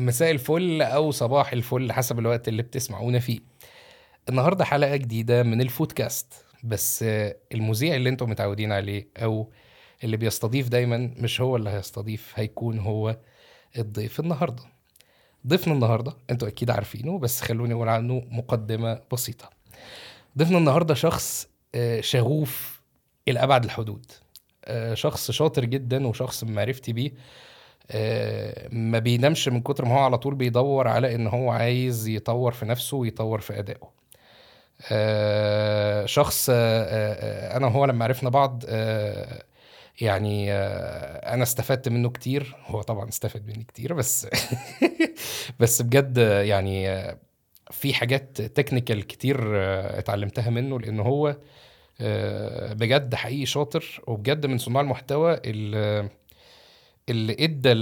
مساء الفل أو صباح الفل حسب الوقت اللي بتسمعونا فيه. النهارده حلقة جديدة من الفودكاست بس المذيع اللي أنتم متعودين عليه أو اللي بيستضيف دايما مش هو اللي هيستضيف هيكون هو الضيف النهارده. ضيفنا النهارده أنتوا أكيد عارفينه بس خلوني أقول عنه مقدمة بسيطة. ضيفنا النهارده شخص آه، شغوف إلى أبعد الحدود. آه، شخص شاطر جدا وشخص معرفتي بيه ما بينامش من كتر ما هو على طول بيدور على إن هو عايز يطور في نفسه ويطور في أدائه. آه، شخص آه، آه، أنا وهو لما عرفنا بعض يعني أنا استفدت منه كتير. هو طبعا استفاد مني كتير بس بس بجد يعني في حاجات تكنيكال كتير اتعلمتها منه لأن هو بجد حقيقي شاطر. وبجد من صناع المحتوى اللي اللي إدى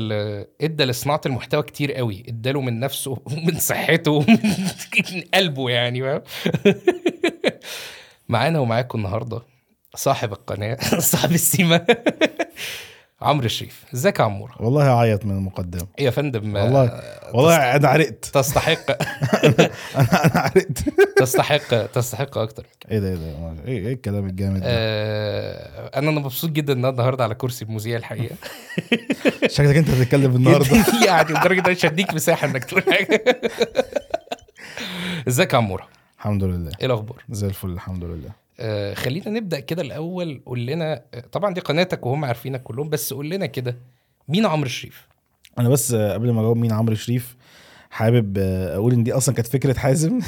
إدى لصناعة المحتوى كتير قوي إداله من نفسه ومن صحته ومن قلبه يعني معانا ومعاكم النهارده صاحب القناة صاحب السيما. عمرو الشريف. ازيك يا عمورة؟ والله اعيط من المقدمه إيه يا فندم والله آه، والله أنا عرقت. تستحق. أنا أنا عرقت. تستحق تستحق أكتر إيه ده إيه ده إيه إيه الكلام الجامد ده؟ آه، أنا أنا مبسوط جدا إن أنا النهارده على كرسي المذيع الحقيقة. شكلك أنت هتتكلم النهارده. يعني لدرجة إن أنا مش هديك مساحة إنك تقول حاجة. ازيك يا عمورة؟ الحمد لله. إيه الأخبار؟ زي الفل الحمد لله. خلينا نبدأ كده الأول قول لنا آه، طبعا دي قناتك وهم عارفينك كلهم بس قول لنا كده مين عمرو الشريف أنا بس آه، قبل ما أجاوب مين عمرو شريف حابب آه، أقول إن دي أصلا كانت فكرة حازم.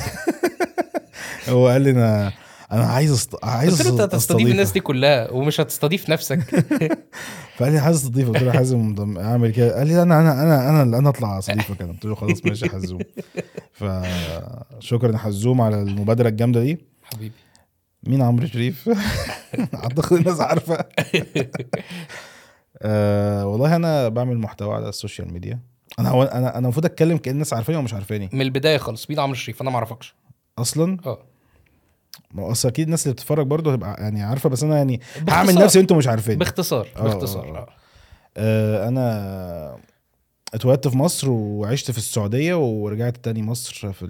هو قال لي أنا أنا عايز أست... عايز له أنت هتستضيف. الناس دي كلها ومش هتستضيف نفسك. فقال لي عايز استضيف قلت له حازم أعمل كده. قال لي أنا أنا أنا أنا اللي أنا أطلع أستضيفك أنا. قلت له خلاص ماشي يا حزوم فشكرا يا حزوم على المبادرة الجامدة دي. حبيبي. مين عمرو شريف؟ أعتقد الناس عارفة. أه والله أنا بعمل محتوى على السوشيال ميديا. أنا هو أنا أنا المفروض أتكلم كأن الناس عارفاني ومش عارفاني. من البداية خالص مين عمرو الشريف أنا ما أعرفكش. أصلا؟ آه. ما هو أصل أكيد الناس اللي بتتفرج برضه هتبقى يعني عارفة بس أنا يعني. هعمل نفسي وأنتم مش عارفين باختصار آه، باختصار آه، آه. أه أنا اتولدت في مصر وعشت في السعودية ورجعت تاني مصر في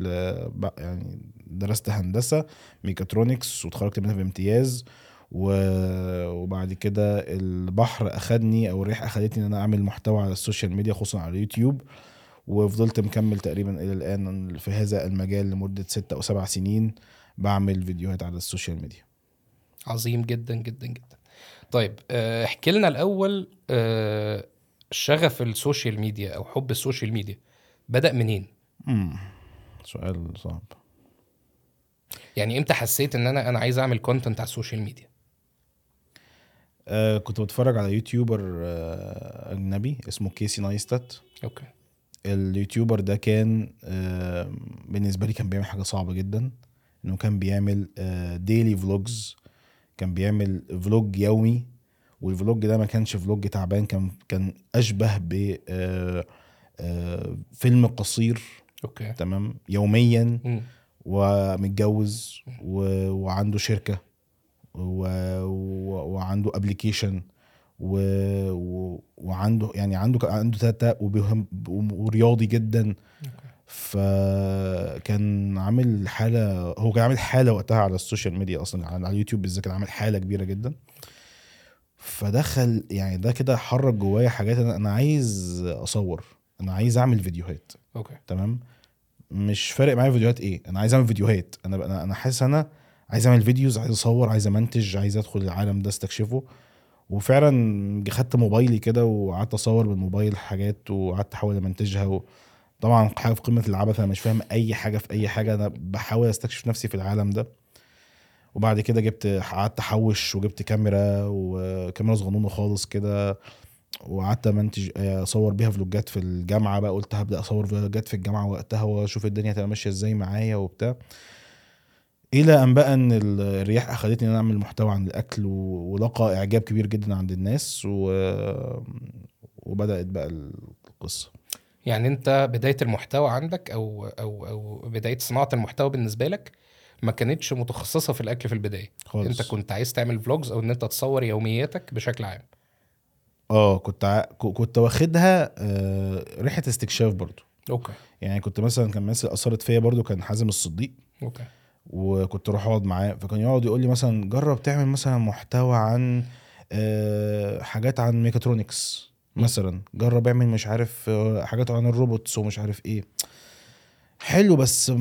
يعني درست هندسة ميكاترونكس واتخرجت منها بامتياز و- وبعد كده البحر أخدني أو الريح أخدتني إن أنا أعمل محتوى على السوشيال ميديا خصوصا على اليوتيوب. وفضلت مكمل تقريبا إلى الآن في هذا المجال لمدة ستة أو سبع سنين بعمل فيديوهات على السوشيال ميديا. عظيم جدا جدا جدا. طيب آه، احكي لنا الأول آه، شغف السوشيال ميديا أو حب السوشيال ميديا بدأ منين؟ مم. سؤال صعب. يعني إمتى حسيت ان أنا أنا عايز اعمل content على السوشيال ميديا؟ آه كنت بتفرج على YouTuber آه أجنبي اسمه كيسي نايستات. أوكي. ال YouTuber ده كان آه بالنسبة لي كان بيعمل حاجة صعبة جدا إنه كان بيعمل daily vlogs كان بيعمل vlog يومي وال vlog ده ما كانش vlog تعبان كان كان أشبه ب آه، آه، فيلم قصير. okay. تمام؟ يوميا. مم. ومتجوز و... وعنده شركة و... و... وعنده application و... و... وعنده يعني عنده عنده تاتا وبيهم... ورياضي جدا. فكان عامل حالة هو كان عامل حالة وقتها على السوشيال ميديا أصلا على اليوتيوب بالذات كان عامل حالة كبيرة جدا. فدخل يعني ده كده حرك جوايا حاجات أنا عايز أصور أنا عايز أعمل فيديوهات. okay. تمام؟ مش فارق معايا فيديوهات إيه. أنا عايز أعمل فيديوهات. أنا أنا حاسس أنا عايز أعمل فيديوز عايز أصور عايز أمنتج عايز أدخل العالم ده أستكشفه. وفعلا خدت موبايلي كده وقعدت أصور بالموبايل حاجات وقعدت أحاول أمنتجها و... طبعا حاجة في قمة العبث أنا مش فاهم أي حاجة في أي حاجة. أنا بحاول أستكشف نفسي في العالم ده. وبعد كده جبت قعدت أحوش وجبت كاميرا وكاميرا صغنونة خالص كده. وقعدت منتج اصور بيها فلوجات في الجامعة بقى قلت هبدأ اصور فلوجات في الجامعة وقتها واشوف الدنيا هتبقى ماشية إزاي معايا وبتاع. إلى أن بقى إن الرياح أخدتني إن أنا أعمل محتوى عن الأكل ولقى إعجاب كبير جدا عند الناس و... وبدأت بقى القصة. يعني أنت بداية المحتوى عندك أو أو أو بداية صناعة المحتوى بالنسبة لك ما كانتش متخصصة في الأكل في البداية؟ خالص. أنت كنت عايز تعمل فلوجز أو إن أنت تصور يومياتك بشكل عام. آه كنت ع... كنت واخدها آه، ريحة استكشاف برضو. okay. يعني كنت مثلا كان الناس اللي أثرت فيا برضو كان حازم الصديق. okay. وكنت أروح أقعد معاه. فكان يقعد يقول لي مثلا جرب تعمل مثلا محتوى عن آه، حاجات عن ميكاترونكس مثلا. جرب اعمل مش عارف آه، حاجات عن ال robots ومش عارف إيه. حلو بس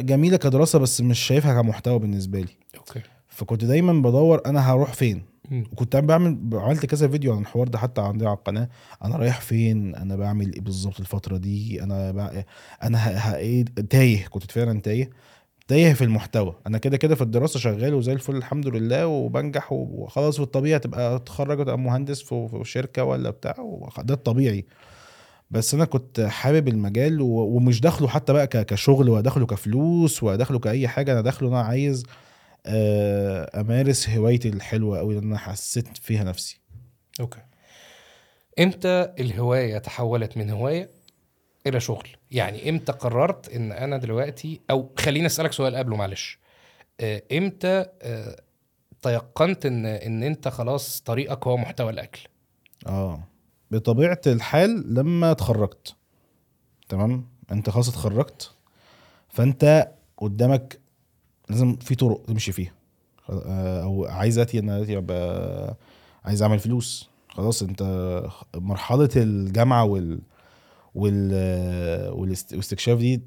جميلة كدراسة بس مش شايفها كمحتوى بالنسبة لي. okay. فكنت دايما بدور أنا هروح فين. وكنت بعمل عملت كذا فيديو عن الحوار ده حتى عندي على القناة. أنا رايح فين؟ أنا بعمل إيه بالظبط الفترة دي؟ أنا بقى أنا ه... ه... إيه؟ تايه. كنت فعلا تايه. تايه في المحتوى. أنا كده كده في الدراسة شغال وزي الفل الحمد لله وبنجح وخلاص في الطبيعي تبقى أتخرج وتبقى مهندس في في شركة ولا بتاع ده الطبيعي. بس أنا كنت حابب المجال و... ومش داخله حتى بقى ك... كشغل ولا داخله كفلوس ولا داخله كأي حاجة. أنا داخله أنا عايز أمارس هوايتي الحلوة قوي اللي أنا حسيت فيها نفسي. أوكي. إمتى الهواية تحولت من هواية إلى شغل؟ يعني إمتى قررت إن أنا دلوقتي أو خليني أسألك سؤال قبله معلش. آه، إمتى آه، تيقنت إن إن أنت خلاص طريقك هو محتوى الأكل؟ آه. بطبيعة الحال لما اتخرجت تمام؟ أنت خلاص اتخرجت فأنت قدامك لازم في طرق تمشي فيها. آه، أو عايز أتي أنا دلوقتي ابقى عايز أعمل فلوس. خلاص أنت مرحلة الجامعة وال وال والاست- والاستكشاف دي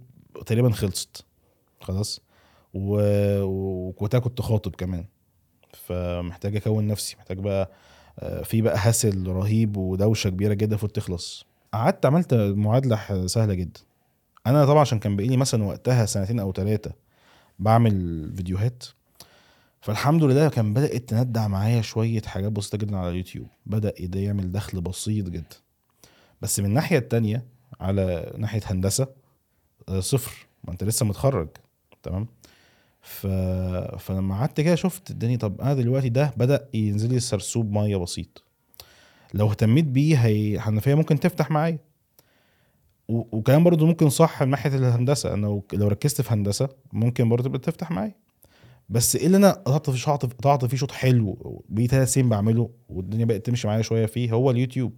تقريبا خلصت. خلاص؟ و... وكنت كنت خاطب كمان. فمحتاج أكون نفسي. محتاج بقى آه، في بقى هاسل رهيب ودوشة كبيرة جدا المفروض تخلص. قعدت عملت معادلة سهلة جدا. أنا طبعا عشان كان بقالي مثلا وقتها سنتين أو ثلاثة بعمل فيديوهات. فالحمد لله كان بدأت تندع معايا شوية حاجات بسيطة جدا على اليوتيوب. بدأ ده يعمل دخل بسيط جدا. بس من الناحية التانية على ناحية هندسة آه، صفر. ما انت لسه متخرج. تمام؟ ف... فلما قعدت كده شفت الدنيا طب أنا دلوقتي ده بدأ ينزل لي سرسوب مية بسيط. لو اهتميت بيه هي الحنفيه ممكن تفتح معايا. و... وكمان برضو ممكن صح من ناحية الهندسة. أنا لو ركزت في هندسة ممكن برضو تبقى تفتح معايا. بس إيه اللي أنا قطعت في شوط قطعت فيه شوط حلو بقيت ثلاث سنين بعمله والدنيا بقت تمشي معايا شوية فيه هو اليوتيوب.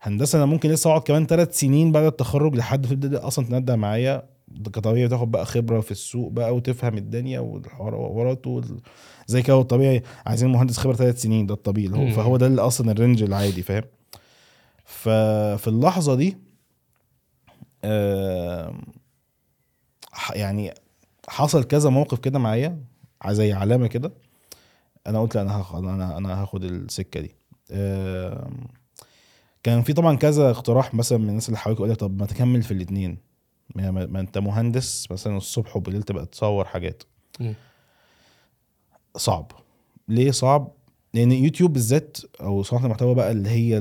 هندسة أنا ممكن لسه أقعد كمان ثلاث سنين بعد التخرج لحد تبدأ أصلا تندع معايا. كطبيعي تاخد بقى خبرة في السوق بقى وتفهم الدنيا والحوارات وال... زي كده الطبيعي عايزين مهندس خبرة ثلاث سنين ده الطبيعي. هو. فهو ده اللي أصلا الرينج العادي فاهم؟ ففي اللحظة دي يعني حصل كذا موقف كده معايا زي علامة كده. أنا قلت لا أنا هاخد أنا أنا هاخد السكة دي. آم، كان في طبعا كذا اقتراح مثلا من الناس اللي حواليك يقول لك طب ما تكمل في الاثنين ما, أنت مهندس مثلا الصبح وبالليل تبقى تصور حاجات. صعب. ليه صعب؟ لأن يوتيوب بالذات أو صناعة المحتوى بقى اللي هي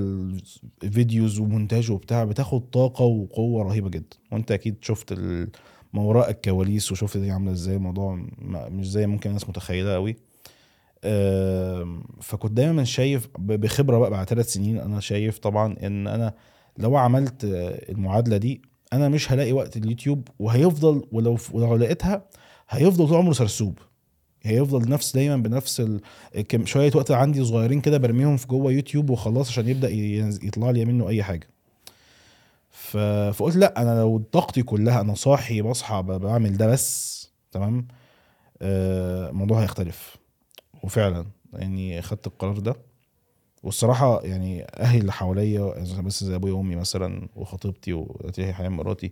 ال videos ومونتاج وبتاع بتاخد طاقة وقوة رهيبة جدا. وأنت أكيد شفت ما وراء الكواليس وشفت دي عاملة إزاي. الموضوع مش زي ممكن الناس متخيلة قوي فكنت دايما شايف بخبرة بقى بعد ثلاث سنين أنا شايف طبعا إن أنا لو عملت المعادلة دي أنا مش هلاقي وقت اليوتيوب وهيفضل ولو ولو لقيتها هيفضل طول عمره سرسوب. هيفضل نفس دايما بنفس ال... كم شوية وقت عندي صغيرين كده برميهم في جوه يوتيوب وخلاص عشان يبدأ يطلع لي منه أي حاجة. ف... فقلت لأ أنا لو طاقتي كلها أنا صاحي بصحى بعمل ده بس تمام؟ آه، الموضوع هيختلف. وفعلا يعني خدت القرار ده. والصراحة يعني أهلي اللي حواليا بس زي أبويا وأمي مثلا وخطيبتي هي حاليا مراتي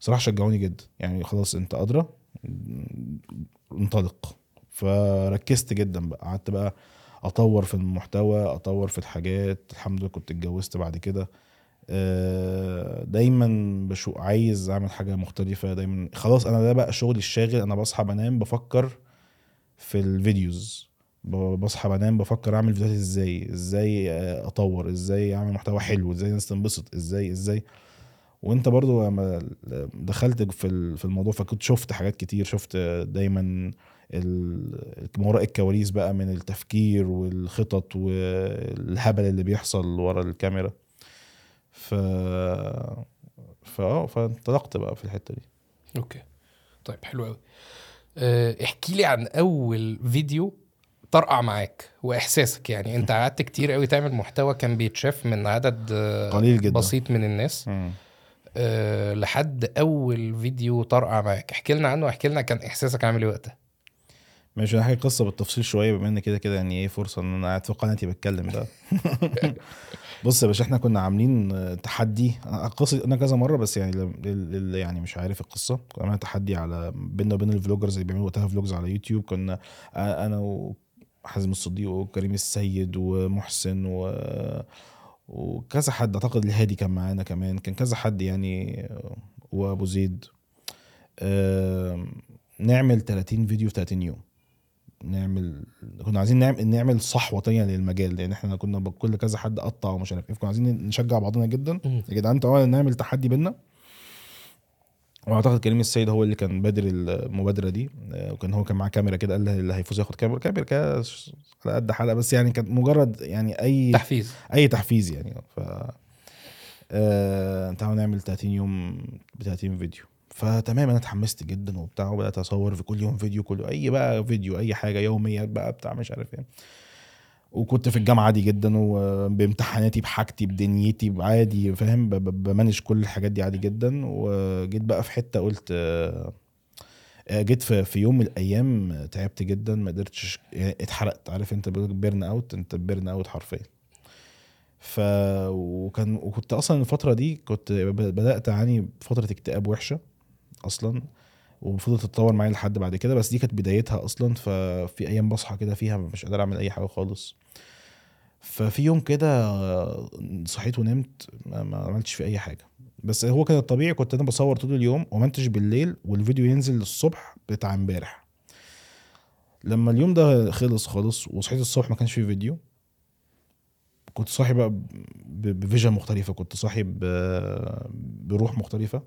صراحة شجعوني جدا. يعني خلاص أنت أدرى انطلق. فركزت جدا بقى. قعدت بقى أطور في المحتوى أطور في الحاجات. الحمد لله كنت اتجوزت بعد كده. آه، دايما بشو عايز أعمل حاجة مختلفة. دايما خلاص أنا ده بقى شغلي الشاغل. أنا بصحى بنام بفكر في الفيديوز. بصحى بنام بفكر أعمل فيديوهات إزاي؟ إزاي آه، أطور؟ إزاي أعمل محتوى حلو؟ إزاي الناس تنبسط؟ إزاي؟ إزاي؟ وأنت برضو لما دخلت في ال- في الموضوع فكنت شفت حاجات كتير. شفت دايما ما وراء الكواليس بقى من التفكير والخطط والهبل اللي بيحصل ورا الكاميرا. ف فاه فانطلقت بقى في الحتة دي. okay. طيب حلو قوي احكي لي عن أول فيديو طرقع معاك وإحساسك. يعني أنت قعدت كتير قوي تعمل محتوى كان بيتشاف من عدد آه، قليل جدا. بسيط من الناس. أه لحد أول فيديو طرقع معاك. احكي لنا عنه احكي لنا كان إحساسك عامل إيه وقتها. ماشي أنا هحكي القصة بالتفصيل شوية بما إن كده كده يعني إيه فرصة إن أنا قاعد في قناتي بتكلم بقى بص يا باشا إحنا كنا عاملين تحدي. أنا القصة أنا كذا مرة بس يعني لل- لل- يعني مش عارف القصة. كنا عاملين تحدي على بينا وبين ال vloggers اللي بيعملوا وقتها vlogs على يوتيوب. كنا أنا وحازم الصديق وكريم السيد ومحسن و وكذا حد. أعتقد الهادي كان معانا كمان. كان كذا حد يعني وأبو زيد. نعمل 30 فيديو في 30 يوم. نعمل كنا عايزين نعمل نعمل صحوة تانية للمجال لأن إحنا كنا بكل كذا حد قطع ومش عارف إيه كنا عايزين نشجع بعضنا جدا. يا جدعان تعالوا نعمل تحدي بينا وأعتقد كريم السيد هو اللي كان بادر المبادرة دي آه، وكان هو كان معاه كاميرا كده قال اللي هيفوز ياخد كاميرا كاميرا كده على قد حلقه بس يعني كانت مجرد يعني أي تحفيز. أي تحفيز يعني. ف آه، تعالوا نعمل 30 يوم ب 30 فيديو. فتمام أنا اتحمست جدا وبتاع وبدأت أصور في كل يوم فيديو كل أي بقى فيديو أي حاجة يوميات بقى بتاع مش عارف إيه. وكنت في الجامعة عادي جدا وبامتحاناتي بحاجتي بدنيتي عادي فاهم؟ بمانج كل الحاجات دي عادي جدا. وجيت بقى في حتة قلت آه، جيت في في يوم من الأيام تعبت جدا ما قدرتش يعني اتحرقت. عارف أنت burnout أنت burnout حرفيا. ف وكان وكنت أصلا الفترة دي كنت بدأت أعاني بفتره اكتئاب وحشة. أصلا وفضلت تتطور معايا لحد بعد كده بس دي كانت بدايتها أصلا ففي أيام بصحى كده فيها مش قادر أعمل أي حاجة خالص. ففي يوم كده صحيت ونمت ما عملتش في أي حاجة. بس هو كان الطبيعي كنت أنا بصور طول اليوم ومنتج بالليل والفيديو ينزل الصبح بتاع امبارح. لما اليوم ده خلص خالص وصحيت الصبح ما كانش فيه فيديو كنت صاحي بقى بفيجن مختلفة كنت صاحي بروح مختلفة.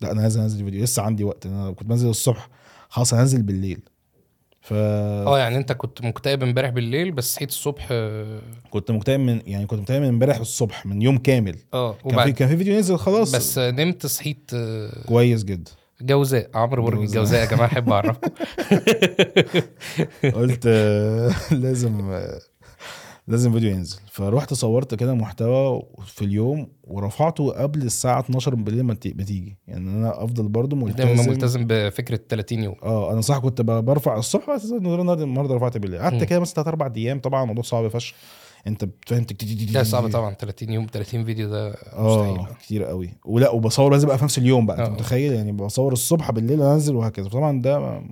لا أنا عايز أنزل فيديو لسه عندي وقت. أنا كنت بنزل الصبح. خلاص هنزل بالليل. ف آه يعني أنت كنت مكتئب امبارح بالليل بس صحيت الصبح آه كنت مكتئب من يعني كنت مكتئب من امبارح الصبح من يوم كامل. آه، كان في كان في فيديو ينزل خلاص. بس نمت صحيت آه، كويس جدا. جوزاء عمرو برج جوزاء. الجوزاء يا جماعة احب اعرفكم قلت آه، لازم آه، لازم فيديو ينزل. فروحت صورت كده محتوى في اليوم ورفعته قبل الساعة 12 بالليل ما تيجي. يعني أنا أفضل برضو دايما ملتزم. ملتزم بفكرة 30 يوم. آه أنا صح كنت برفع الصبح بس النهارده النهارده رفعت بالليل. قعدت كده مثلا ثلاث أربع أيام. طبعا الموضوع صعب فشخ. أنت فاهم لا صعب طبعا. 30 يوم 30 فيديو ده آه مستحيل كتير قوي. ولا وبصور لازم بقى في نفس اليوم بقى. آه. انت متخيل؟ يعني بصور الصبح بالليل أنزل وهكذا. طبعا ده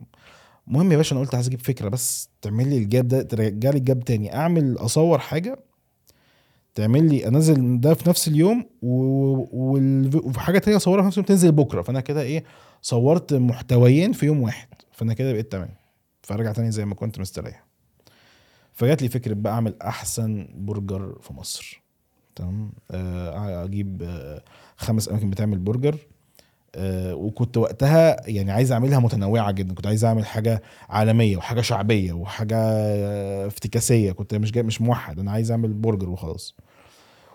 مهم يا باشا أنا قلت عايز أجيب فكرة بس تعمل لي ال gap ده ترجع لي ال gap تاني. أعمل أصور حاجة تعمل لي أنزل ده في نفس اليوم وفي حاجة تانية أصورها في نفس اليوم تنزل بكرة. فأنا كده إيه صورت محتويين في يوم واحد. فأنا كده بقيت تمام. فأرجع تاني زي ما كنت مستريح. فجات لي فكرة بقى أعمل أحسن برجر في مصر. تمام؟ آه، أجيب آه، خمس أماكن بتعمل برجر. وكنت وقتها يعني عايز أعملها متنوعة جدا. كنت عايز أعمل حاجة عالمية وحاجة شعبية وحاجة آه، افتكاسية. كنت مش جاي مش موحد. أنا عايز أعمل برجر وخلاص.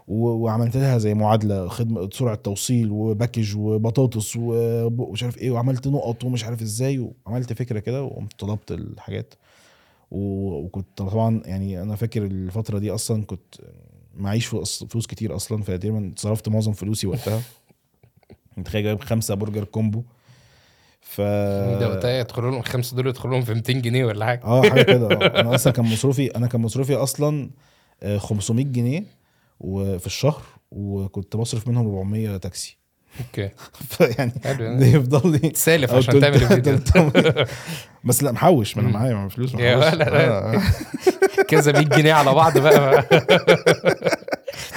وعملت لها زي معادلة خدمة سرعة توصيل و package وبطاطس وب- ومش عارف إيه. وعملت نقط ومش عارف إزاي. وعملت فكرة كده وقمت طلبت الحاجات. وكنت طبعا يعني أنا فاكر الفترة دي أصلا كنت معيش فلوس كتير أصلا. فتقريبا صرفت معظم فلوسي وقتها. متخيل جايب خمسة برجر combo ف ده يدخلوا لهم الخمسة دول يدخلوا لهم في 200 جنيه ولا حاجة آه حاجة كده آه. أنا أصلا كان مصروفي أنا كان مصروفي أصلا آه، 500 جنيه وفي الشهر وكنت بصرف منهم 400 تاكسي okay فيعني حلو ده يعني يفضل لي سالف عشان تعمل الفيديو بس لا محوش ما أنا. معايا معايا فلوس يا. ولا. آه. كذا 100 جنيه على بعض بقى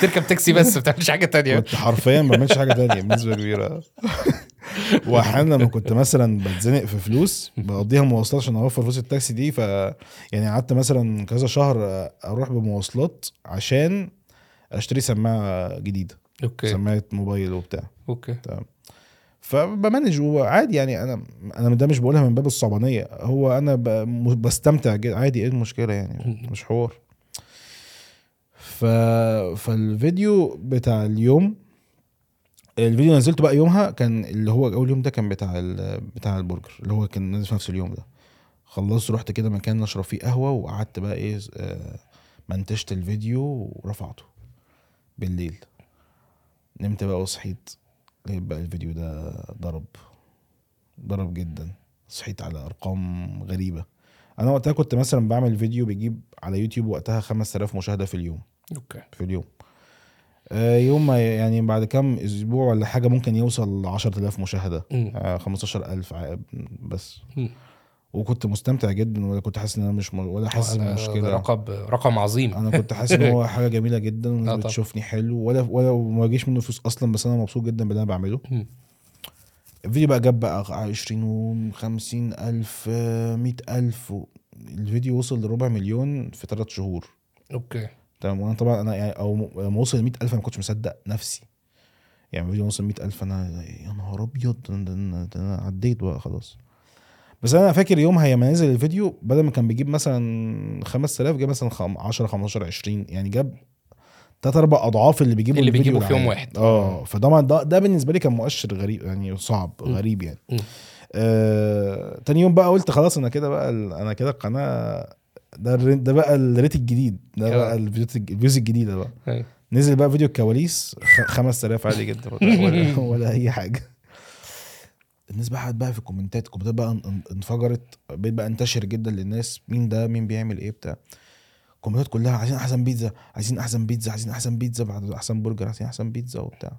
تركب تاكسي بس ما بتعملش حاجة تانية. كنت حرفيا ما بعملش حاجة تانية بنسبة كبيرة. واحيانا لما كنت مثلا بتزنق في فلوس بقضيها مواصلات عشان أوفر فلوس التاكسي دي ف يعني قعدت مثلا كذا شهر أروح بمواصلات عشان أشتري سماعة جديدة okay. سماعة موبايل وبتاع. okay. فبمانج وعادي يعني أنا أنا ده مش بقولها من باب الصعبانية هو أنا بستمتع جدا عادي إيه المشكلة يعني؟ مش حوار. فالفيديو بتاع اليوم الفيديو نزلته بقى يومها كان اللي هو أول يوم ده كان بتاع. بتاع البرجر اللي هو كان نازل في نفس اليوم ده. خلصت رحت كده مكان أشرب فيه قهوة وقعدت بقى إيه آه، منتجت الفيديو ورفعته بالليل. نمت بقى وصحيت لقيت بقى الفيديو ده ضرب ضرب جدا. صحيت على أرقام غريبة. أنا وقتها كنت مثلا بعمل فيديو بيجيب على يوتيوب وقتها 5000 مشاهدة في اليوم. okay في اليوم آه، يوم ما يعني بعد كام أسبوع ولا حاجة ممكن يوصل ل 10000 مشاهدة مم. آه، 15000 ع- بس. وكنت مستمتع جدا ولا كنت حاسس إن أنا مش م... ولا حاسس ان ده مشكله رقم رقم عظيم أنا كنت حاسس إن هو حاجة جميلة جدا آه والناس. بتشوفني حلو ولا ولا ما جيش منه فلوس أصلا بس أنا مبسوط جدا باللي أنا بعمله. الفيديو بقى جاب بقى 20 و 50 الف 100 الف. الفيديو وصل لربع مليون في ثلاث شهور أوكي تمام وأنا طبعا أنا يعني أو م- لما وصل ل 100 ألف أنا ما كنتش مصدق نفسي يعني الفيديو وصل 100 ألف أنا يا نهار أبيض أنا عديت بقى خلاص بس أنا فاكر يومها لما نزل الفيديو بدل ما كان بيجيب مثلا 5000 جاب مثلا خم- 10 15 20 يعني جاب تلات أربع أضعاف اللي بيجيبه اللي بيجيبه في يوم. واحد. آه فطبعا ده ده بالنسبة لي كان مؤشر غريب يعني صعب مم. غريب يعني مم. آه تاني يوم بقى قلت خلاص أنا كده بقى أنا كده القناه ده ده بقى ال rate الجديد ده آه. بقى ال views الجديدة بقى. أيوة. نزل بقى فيديو الكواليس خ- 5000 عادي جدا ولا, ولا, أي حاجة. الناس بقى قعدت بقى في ال comments ال comments بقى إن- إن- انفجرت بقيت بقى انتشر جدا للناس مين ده مين بيعمل إيه بتاع. ال comments كلها عايزين أحسن بيتزا عايزين أحسن بيتزا عايزين أحسن بيتزا بعد أحسن برجر عايزين أحسن بيتزا وبتاع.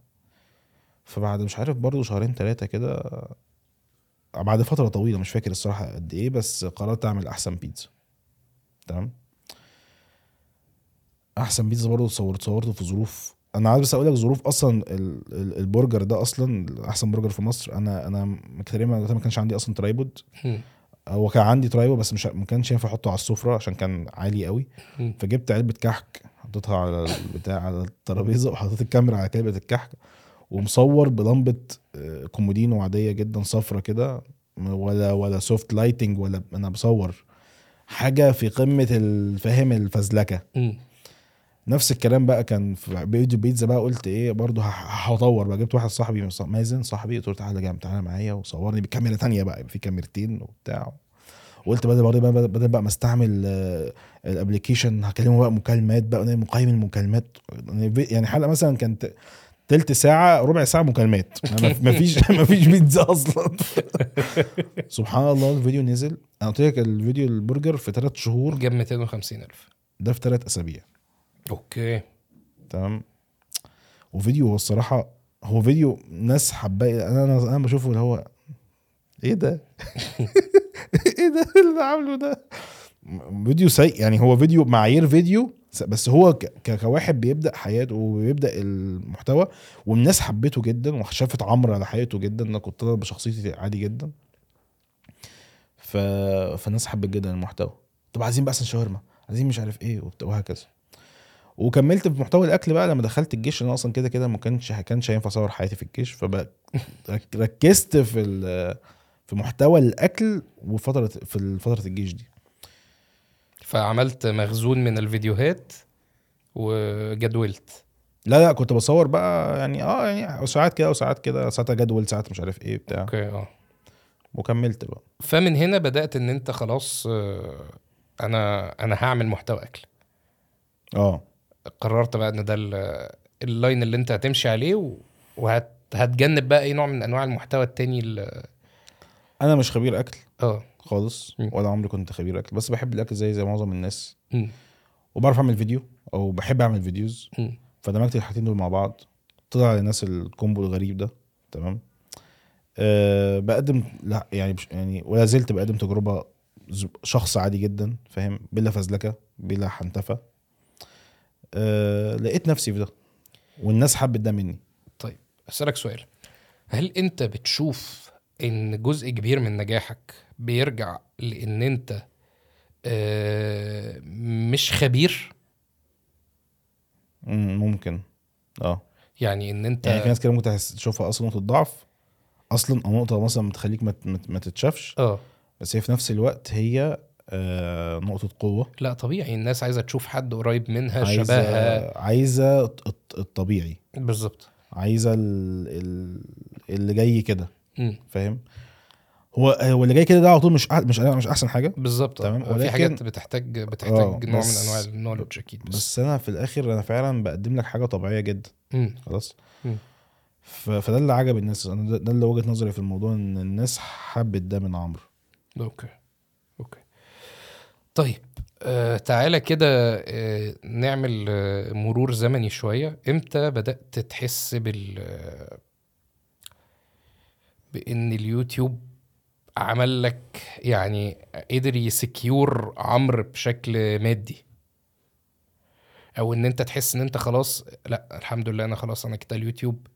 فبعد مش عارف برضو شهرين ثلاثة كده بعد فترة طويلة مش فاكر الصراحة قد إيه بس قررت أعمل أحسن بيتزا. تمام؟ أحسن بيتزا برضه صورت صورته في ظروف أنا عايز بس أقول لك ظروف أصلا ال- ال- البرجر ده أصلا أحسن برجر في مصر. أنا أنا تقريبا ما كانش عندي أصلا tripod. هو كان عندي tripod بس مش ما كانش ينفع أحطه على السفرة عشان كان عالي قوي. فجبت علبة كحك حطيتها على البتاع على الترابيزة وحطيت الكاميرا على علبه الكحك ومصور بلمبة آه، كومودينو عادية جدا صفرة كده ولا ولا soft lighting ولا أنا بصور. حاجة في قمة الفهم الفزلكة. مم. نفس الكلام بقى كان في فيديو بيتزا بقى قلت إيه برضه هطور بقى. جبت واحد صاحبي مازن صاحبي قلت له تعالى جنب تعالى معايا وصورني بكاميرا تانية بقى في كاميرتين وبتاع. وقلت بدل برضه بدل, بدل بقى ما أستعمل آه، ال application هكلمه بقى مكالمات بقى مقيم المكالمات. يعني حلقة مثلا كانت تلت ساعة ربع ساعة مكالمات. أنا مفيش مفيش بيتزا أصلا. سبحان الله الفيديو نزل. أنا قلت لك الفيديو البرجر في ثلاث شهور. جاب 250 ألف. ده في ثلاث أسابيع. okay. تمام؟ وفيديو هو الصراحة هو فيديو ناس حباه أنا أنا أنا بشوفه اللي هو إيه ده؟ إيه ده اللي عامله ده؟ فيديو سيء يعني هو فيديو معايير فيديو بس هو كواحد بيبدأ حياته وبيبدأ المحتوى والناس حبته جدا وشافت عمرو على حياته جدا أنا كنت بشخصيتي عادي جدا. ف... فالناس حبت جدا المحتوى. طب عايزين بقى أحسن شاورما عايزين مش عارف إيه وهكذا. وكملت في محتوى الأكل بقى لما دخلت الجيش أنا أصلا كده كده ما كانش كانش هينفع أصور حياتي في الجيش فركزت في في محتوى الأكل وفترة في فترة الجيش دي. فعملت مخزون من الفيديوهات وجدولت. لا لا كنت بصور بقى يعني آه يعني ساعات كده وساعات كده ساعات جدول ساعات مش عارف إيه بتاع. okay آه. وكملت بقى. فمن هنا بدأت إن أنت خلاص آه، أنا أنا هعمل محتوى أكل. آه. قررت بقى إن ده ال- line اللي أنت هتمشي عليه و- وهت هتجنب بقى أي نوع من أنواع المحتوى التاني ال- أنا مش خبير أكل. آه. خالص. ولا عمري كنت خبير اكل بس بحب الأكل زي زي معظم الناس. وبعرف أعمل فيديو أو بحب أعمل videos. فدمجت الحاجتين دول مع بعض. طلع للناس ال combo الغريب ده تمام؟ أه بقدم لا يعني يعني ولا زلت بقدم تجربة شخص عادي جدا فاهم؟ بلا فزلكة بلا حنتفة. أه لقيت نفسي في ده والناس حبت ده مني. طيب أسألك سؤال. هل أنت بتشوف إن جزء كبير من نجاحك بيرجع لأن انت آه، مش خبير. مم، ممكن. آه. يعني ان انت يعني في ناس كده ممكن تشوفها أصلا نقطة ضعف أصلا أو نقطة مثلا بتخليك ما ما تتشافش. آه. بس هي في نفس الوقت هي آه نقطة قوة. لا طبيعي. الناس عايزة تشوف حد قريب منها عايزة شبهها. عايزة الط- الطبيعي. بالظبط. عايزة ال... ال... اللي جاي كده. فاهم؟ هو هو اللي جاي كده ده على طول مش. مش مش أحسن حاجة. بالظبط. تمام، تمام في ولكن- حاجات بتحتاج بتحتاج آه، نوع من أنواع النولج أكيد بس, بس أنا في الآخر أنا فعلا بقدم لك حاجة طبيعية جدا. مم. خلاص؟ مم. فده اللي عجب الناس. أنا ده, اللي وجهة نظري في الموضوع إن الناس حبت ده من عمرو. okay. okay. طيب آه تعالى كده آه نعمل آه مرور زمني شوية. إمتى بدأت تحس بال آه، بإن اليوتيوب عمل لك يعني قدر ي secure عمرو بشكل مادي. أو إن أنت تحس إن أنت خلاص لأ الحمد لله أنا خلاص أنا كده اليوتيوب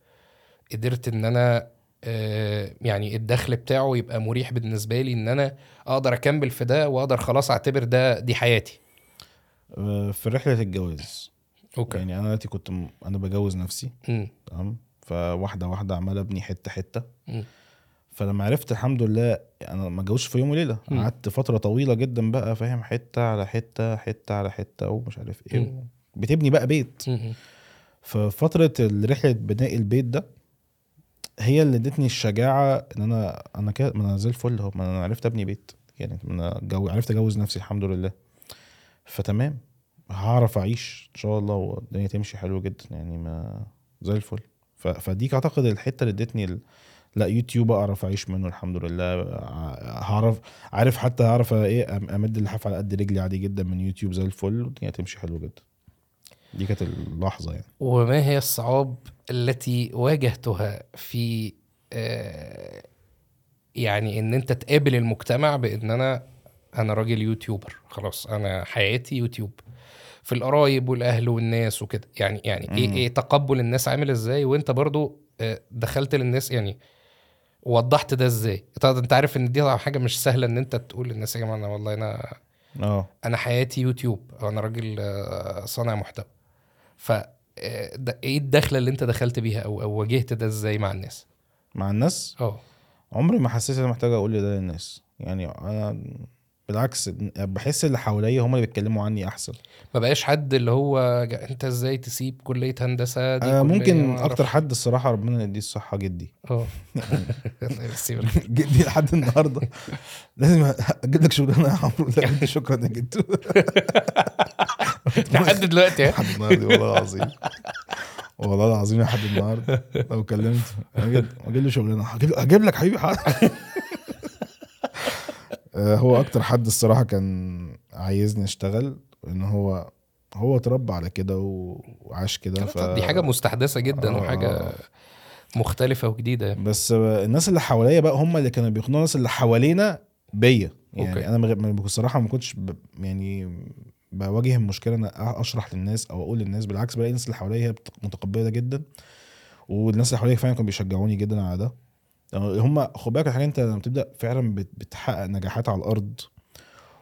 قدرت إن أنا آه، يعني الدخل بتاعه يبقى مريح بالنسبة لي إن أنا أقدر أكمل في ده وأقدر خلاص أعتبر ده دي حياتي. آه، في رحلة الجواز. أوكي. يعني أنا دلوقتي كنت م- أنا بجوز نفسي. تمام؟ فواحدة واحدة عمال أبني حتة حتة. مم. فلما عرفت الحمد لله أنا ما اتجوزش في يوم وليلة. قعدت فترة طويلة جدا بقى فاهم حتة على حتة حتة على حتة ومش عارف إيه. بتبني بقى بيت. ففتره رحلة بناء البيت ده هي اللي ادتني الشجاعة إن أنا أنا كده ما أنا زي الفل أهو ما أنا عرفت أبني بيت. يعني أنا جو عرفت أجوز نفسي الحمد لله. فتمام هعرف أعيش إن شاء الله والدنيا تمشي حلو جدا يعني ما زي الفل. ف... فديك أعتقد الحتة اللي ادتني ال... لا يوتيوب أعرف أعيش منه الحمد لله. هعرف عارف حتى هعرف إيه أمد اللحاف على قد رجلي عادي جدا من يوتيوب زي الفل والدنيا تمشي حلو جدا. دي كانت اللحظة يعني. وما هي الصعاب التي واجهتها في آه، يعني إن أنت تقابل المجتمع بإن أنا أنا راجل يوتيوبر خلاص أنا حياتي يوتيوب. في القرايب والأهل والناس وكده يعني يعني إيه. إيه تقبل الناس عامل إزاي؟ وأنت برضو آه، دخلت للناس يعني وضحت ده إزاي. طبعا انت عارف ان دي حاجة مش سهلة ان انت تقول للناس يا جماعة أنا والله أنا آه. أنا حياتي يوتيوب. أو أنا راجل آه، صانع محتوى. ف آه، إيه الدخلة اللي انت دخلت بيها أو أو واجهت ده إزاي مع الناس؟ مع الناس؟ آه. عمري ما حسيت إن أنا محتاج أقول ده للناس. يعني أنا بالعكس بحس اللي حواليا هم اللي بيتكلموا عني أحسن. ما بقاش حد اللي هو جا- أنت إزاي تسيب كلية هندسة؟ دي آه كلية ممكن. أكتر حد الصراحة ربنا يديه الصحة جدي. آه. جدي لحد النهارده. لازم أجيب لك شغلانة يا عمرو. شكرا يا جدو لحد دلوقتي؟ لحد النهارده والله العظيم. والله العظيم لحد النهارده. لو كلمت أجيب أجيب له شغلانة. هجيب هجيب لك حبيبي حاضر. آه، هو أكتر حد الصراحة كان عايزني أشتغل إن هو هو اتربى على كده وعاش كده ف... دي حاجة مستحدثة جدا آه. وحاجة مختلفة وجديدة. بس الناس اللي حواليا بقى هم اللي كانوا بيقنعوا الناس اللي حوالينا بيا يعني أوكي. أنا مغ- بصراحه ما كنتش ب... يعني بواجه المشكلة إن أشرح للناس أو أقول للناس بالعكس بلاقي الناس اللي حواليا متقبلة جدا والناس اللي حواليا فعلا كانوا بيشجعوني جدا على ده هم خد بالك الحاجة انت لما بتبدأ فعلا بت- بتحقق نجاحات على الأرض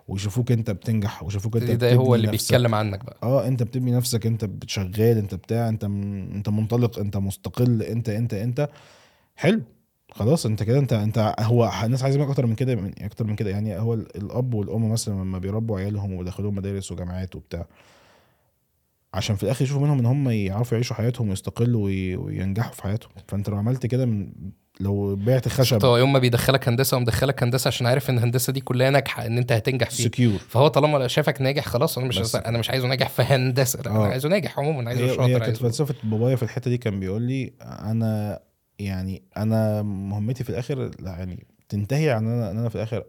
ويشوفوك انت بتنجح ويشوفوك انت ده هو اللي نفسك. بيتكلم عنك بقى. آه انت بتبني نفسك انت بتشغال انت بتاع انت م... انت منطلق انت مستقل انت انت انت. حلو. خلاص انت كده انت انت هو الناس عايزة منك أكتر من كده من أكتر من كده. يعني هو ال- الأب والأم مثلا لما بيربوا عيالهم ويدخلوهم مدارس وجامعات وبتاع عشان في الآخر يشوفوا منهم إن هم يعرفوا يعيشوا حياتهم ويستقلوا وي... وينجحوا في حياتهم فأنت لو عملت كده من... لو بعت خشب هو يوم ما بيدخلك هندسة ومدخلك هندسة عشان عارف إن الهندسة دي كلها ناجحة إن أنت هتنجح فيها secure فهو طالما شافك ناجح خلاص أنا مش بس. أنا مش عايزه ناجح في هندسة لا أنا آه. عايزه ناجح عموما عايزه هي, هي شاطر كانت فلسفة بابايا في الحتة دي كان بيقول لي أنا يعني أنا مهمتي في الآخر لا يعني تنتهي عن أنا إن أنا في الآخر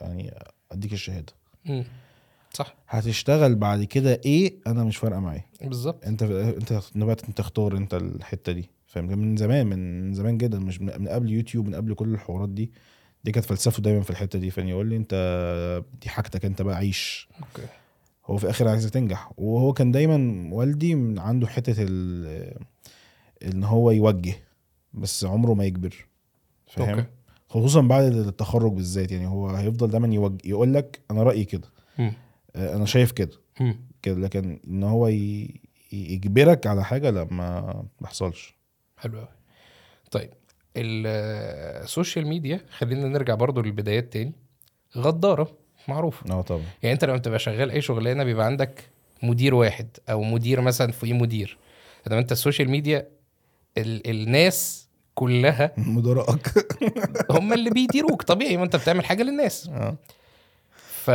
يعني أديك الشهادة مم. صح. هتشتغل بعد كده إيه أنا مش فارقة معايا. بالظبط. أنت أنت بقى أنت تختار أنت الحتة دي. فاهم؟ من زمان من زمان جدا مش من قبل يوتيوب من قبل كل الحوارات دي. دي كانت فلسفته دايما في الحتة دي. فإن يقول لي أنت دي حاجتك أنت بقى عيش. okay. هو في الآخر عايزك تنجح. وهو كان دايما والدي من عنده حتة ال إن هو يوجه بس عمره ما يجبر فاهم؟ خصوصا بعد التخرج بالذات. يعني هو هيفضل دايما يوجه يقول لك أنا رأيي كده. أنا شايف كده. كده لكن إن هو ي... يجبرك على حاجة لا ما بيحصلش. حلو قوي طيب ال social media خلينا نرجع برضو للبدايات تاني. غدارة معروفة. آه طبعا. يعني أنت لما تبقى شغال أي شغلانة بيبقى عندك مدير واحد أو مدير مثلا فوقيه مدير. إنما أنت ال social media ال الناس كلها مدراءك هم اللي بيديروك طبيعي. ما أنت بتعمل حاجة للناس. آه. ف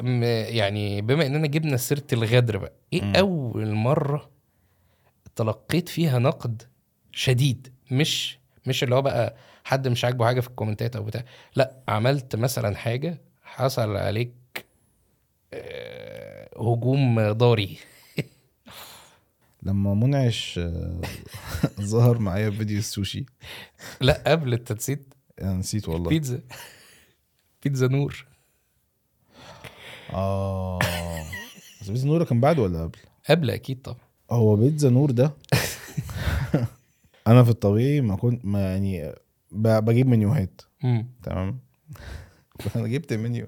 م- يعني بما إننا جبنا سيرة الغدر بقى إيه مم. أول مرة تلقيت فيها نقد شديد؟ مش مش اللي هو بقى حد مش عاجبه حاجة في الكومنتات أو بتاع لأ عملت مثلا حاجة حصل عليك آه، هجوم ضاري. لما منعش آه، ظهر معايا في فيديو السوشي. لأ قبل انت نسيت نسيت والله. بيتزا. بيتزا نور. آه. بس بيتزا نور كان بعد ولا قبل؟ قبل أكيد طبعا. هو بيتزا نور ده. أنا في الطبيعي ما كنت ما يعني بجيب منيوهات. تمام؟ أنا جبت منيو.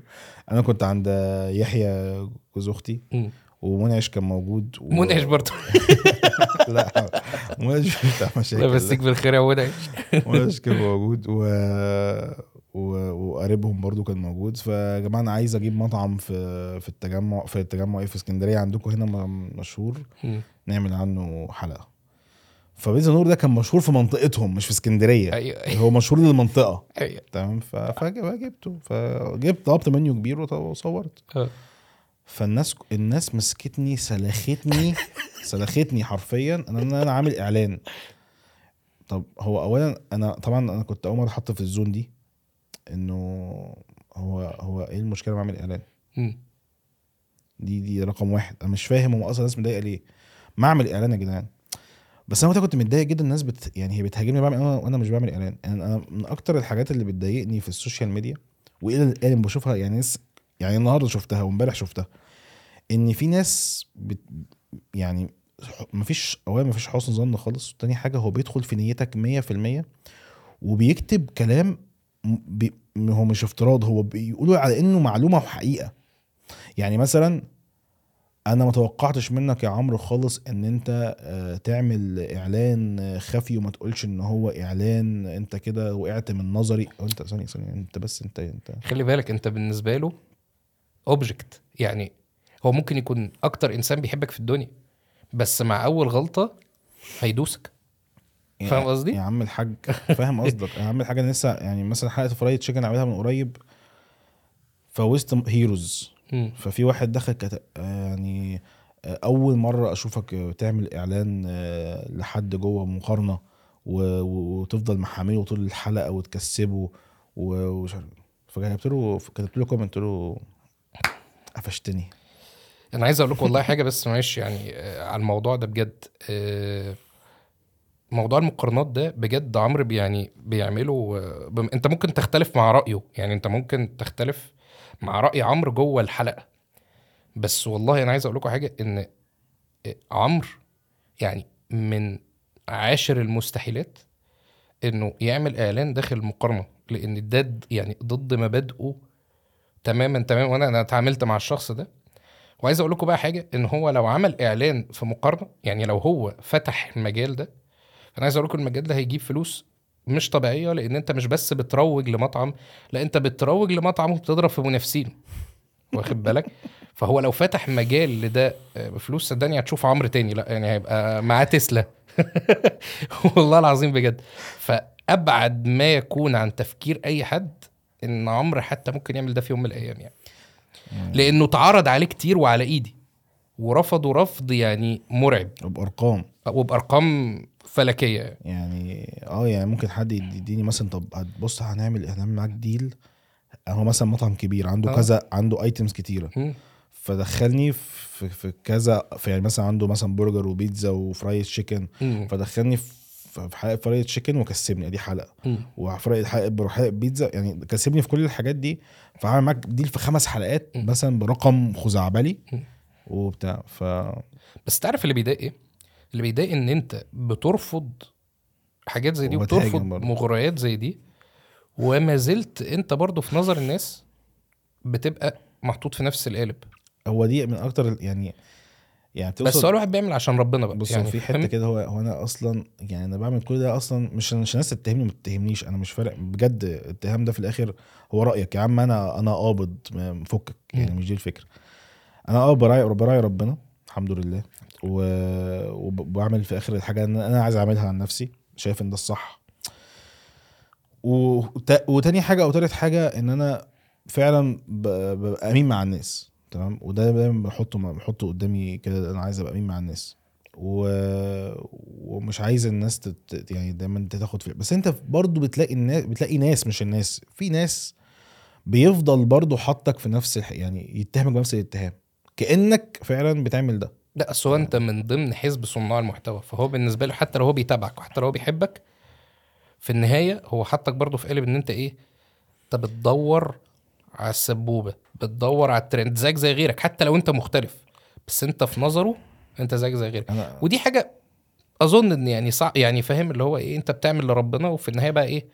أنا كنت عند يحيى جوز أختي. ومنعش كان موجود و... منعش برضه لا منعش بتاع مشاكل. لا بسيك بالخير يا منعش. منعش كان موجود و... وقريبهم برضو كان موجود. فيا جماعة أنا عايز أجيب مطعم في في التجمع في التجمع إيه في اسكندرية عندكم هنا مشهور. نعمل عنه حلقة. فبيتزا نور ده كان مشهور في منطقتهم مش في اسكندرية. أيوه أيوه. هو مشهور للمنطقة. أيوه. تمام؟ فجبته فجبت طلبت منيو كبير وصورت. آه. فالناس الناس مسكتني سلختني سلختني حرفيا. ان أنا أنا عامل إعلان. طب هو اولا أنا طبعا أنا كنت أول مرة أتحط في الزون دي. إنه هو هو إيه المشكلة بعمل إعلان. دي دي رقم واحد. أنا مش فاهم هم أصلا الناس متضايقة ليه. ما أعمل إعلان يا جدعان. بس أنا كنت متضايق جدا الناس بت يعني هي بتهاجمني بعمل أنا وأنا مش بعمل إعلان. يعني أنا من أكتر الحاجات اللي بتضايقني في ال social media وإلى الآن بشوفها يعني ناس يعني النهارده شفتها وامبارح شفتها إن في ناس بت يعني مفيش اولا مفيش حسن ظن خالص. تاني حاجة هو بيدخل في نيتك 100% وبيكتب كلام بي هو مش افتراض هو بيقولوا على إنه معلومة وحقيقه يعني مثلا أنا ما توقعتش منك يا عمرو خالص إن أنت آه، تعمل إعلان خفي وما تقولش إن هو إعلان أنت كده وقعت من نظري. أو أنت ثانية ثانية أنت بس أنت أنت. خلي بالك أنت بالنسبة له اوبجكت يعني هو ممكن يكون أكتر إنسان بيحبك في الدنيا بس مع أول غلطة هيدوسك. فاهم قصدي؟ يا عم الحاج فاهم قصدك يا عم الحاج أنا لسه يعني مثلا حلقة fried chicken عاملها من قريب في وسط heroes. ففي واحد دخل كت... يعني أول مرة أشوفك بتعمل إعلان آه، لحد جوه مقارنة و... وتفضل محامله طول الحلقة وتكسبه و- ومش عارف فكتبت له كتبت له comment له قفشتني أنا عايز أقول لك والله حاجة بس معلش يعني آه، على الموضوع ده بجد آه، موضوع المقارنات ده بجد عمرو يعني بيعمله بم... انت ممكن تختلف مع رأيه. يعني انت ممكن تختلف مع رأي عمرو جوه الحلقة. بس والله أنا عايز أقول لكم حاجة ان عمرو يعني من عاشر المستحيلات انه يعمل اعلان داخل مقارنه لأن ده يعني ضد مبادئه تماما تماما. وأنا أنا اتعاملت مع الشخص ده. وعايز أقول لكم بقى حاجة ان هو لو عمل اعلان في مقارنة يعني لو هو فتح المجال ده أنا عايز أقول لكم المجال ده هيجيب فلوس مش طبيعية لأن أنت مش بس بتروج لمطعم لا أنت بتروج لمطعم وبتضرب في منافسينه واخد بالك؟ فهو لو فتح مجال لده آه، بفلوس صدقني هتشوف عمرو تاني. لا يعني هيبقى معاه تسلا. والله العظيم بجد. فأبعد ما يكون عن تفكير أي حد إن عمرو حتى ممكن يعمل ده في يوم من الأيام يعني. لأنه اتعرض عليه كتير وعلى إيدي. ورفضوا رفض يعني مرعب بارقام وبأرقام فلكية يعني آه يعني ممكن حد يدي- يديني مثلا طب بص هنعمل هنعمل معاك deal هو مثلا مطعم كبير عنده آه. كذا عنده items كتيرة. فدخلني في, في كذا في يعني مثلا عنده مثلا برجر وبيتزا و fried chicken. فدخلني في حلقة fried chicken وكسبني دي حلقة. وفرايد حلقة حلقه بيتزا يعني كسبني في كل الحاجات دي فعمل معاك ديل في خمس حلقات. مثلا برقم خزعبلي. وبتاع ف بس تعرف اللي بيضايق إيه؟ اللي بيضايق إن أنت بترفض حاجات زي دي وبترفض. مغريات زي دي وما زلت أنت برضو في نظر الناس بتبقى محطوط في نفس القالب هو دي من أكتر يعني يعني بس هو الواحد بيعمل عشان ربنا بقى بص يعني في؟ حتة كده هو هو أنا أصلا يعني أنا بعمل كل ده أصلا مش مش الناس تتهمني ما تتهمنيش أنا مش فارق بجد الاتهام ده في الآخر هو رأيك يا عم أنا أنا قابض فكك يعني. مش دي الفكرة أنا آه براعي براعي ربنا الحمد لله. و- وبعمل في آخر الحاجة ان أنا عايز أعملها عن نفسي. شايف إن ده الصح. وت- وتاني حاجة أو تالت حاجة إن أنا فعلا ببقى أمين مع الناس. تمام؟ وده دايما بحطه بحطه قدامي كده أنا عايز أبقى أمين مع الناس. و... ومش عايز الناس تت... يعني دايما انت تاخد في بس أنت برضو بتلاقي الناس بتلاقي ناس مش الناس. في ناس بيفضل برضو حاطك في نفس الح... يعني يتهمك بنفس الاتهام. كأنك فعلا بتعمل ده. لا أصل هو أنت من ضمن حزب صناع المحتوى فهو بالنسبة له حتى لو هو بيتابعك وحتى لو هو بيحبك في النهاية هو حطك برضه في قالب إن أنت إيه؟ أنت بتدور على السبوبة بتدور على الترند زيك زي غيرك حتى لو أنت مختلف بس أنت في نظره أنت زيك زي غيرك. أنا ودي حاجة أظن إن يعني صع يعني فاهم اللي هو إيه؟ أنت بتعمل لربنا وفي النهاية بقى إيه؟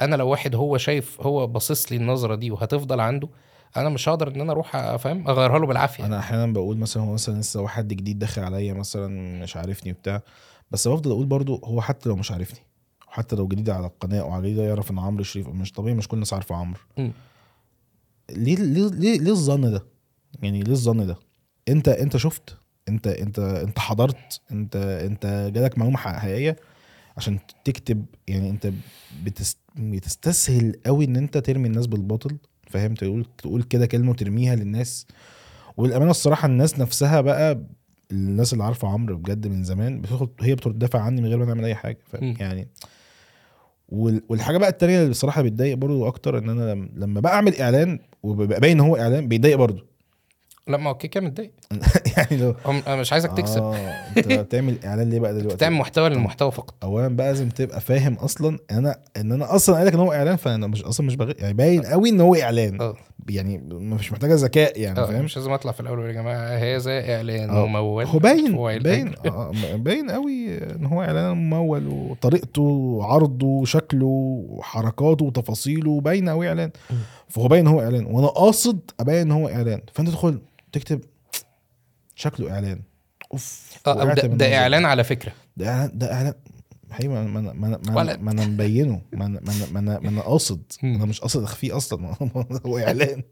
أنا لو واحد هو شايف هو باصص لي النظرة دي وهتفضل عنده أنا مش هقدر ان أنا أروح افهم اغيرها له بالعافية. انا أحيانا بقول مثلا هو مثلا لسه واحد جديد داخل عليا مثلا مش عارفني وبتاع بس بفضل أقول برضو هو حتى لو مش عارفني حتى لو جديد على القناة أو جديد يعرف ان عمرو شريف مش طبيعي مش كل الناس عارفة عمرو. ليه ليه ليه, ليه الظن ده؟ يعني ليه الظن ده؟ انت انت شفت انت انت انت حضرت انت انت جالك معلومة حقيقية عشان تكتب يعني انت بتست... بتستسهل قوي ان انت ترمي الناس بالباطل؟ فاهم؟ تقول تقول كده كلمة وترميها للناس. والأمانة الصراحة الناس نفسها بقى الناس اللي عارفة عمرو بجد من زمان بتدخل هي بتدافع عني من غير ما نعمل أي حاجة فاهم. يعني وال- والحاجة بقى التانية اللي بصراحه بتضايق برضو أكتر إن أنا لم- لما بقى أعمل إعلان وبيبقى باين إن هو إعلان بيضايق برضو. لا ما هو كده متضايق. يعني لو أنا مش عايزك تكسب. آه أنت بتعمل إعلان ليه بقى دلوقتي؟ بتعمل محتوى للمحتوى فقط. اولا بقى لازم تبقى فاهم أصلا أنا إن أنا أصلا قايل لك إن هو إعلان فأنا مش أصلا مش بغ... يعني باين قوي إن هو إعلان. آه. يعني مش محتاجة ذكاء يعني آه فاهم؟ مش لازم أطلع في الأول يا جماعة هذا إعلان آه. ممول. هو باين باين. آه، باين قوي إن هو إعلان ممول وطريقته وعرضه وشكله وحركاته وتفاصيله باين قوي إعلان. فهو باين إن هو إعلان وأنا قاصد أبين إن هو إعلان. فأنت تدخل تكتب شكله إعلان. أوف آه ده, ده. إعلان على فكرة. ده اعلان ده إعلان. حقيقي ما ما ما ما, ما, ولد. ما أنا مبينه. ما أنا ما أنا ما أنا, قاصد. أنا مش قاصد أخفيه أصلا. هو إعلان.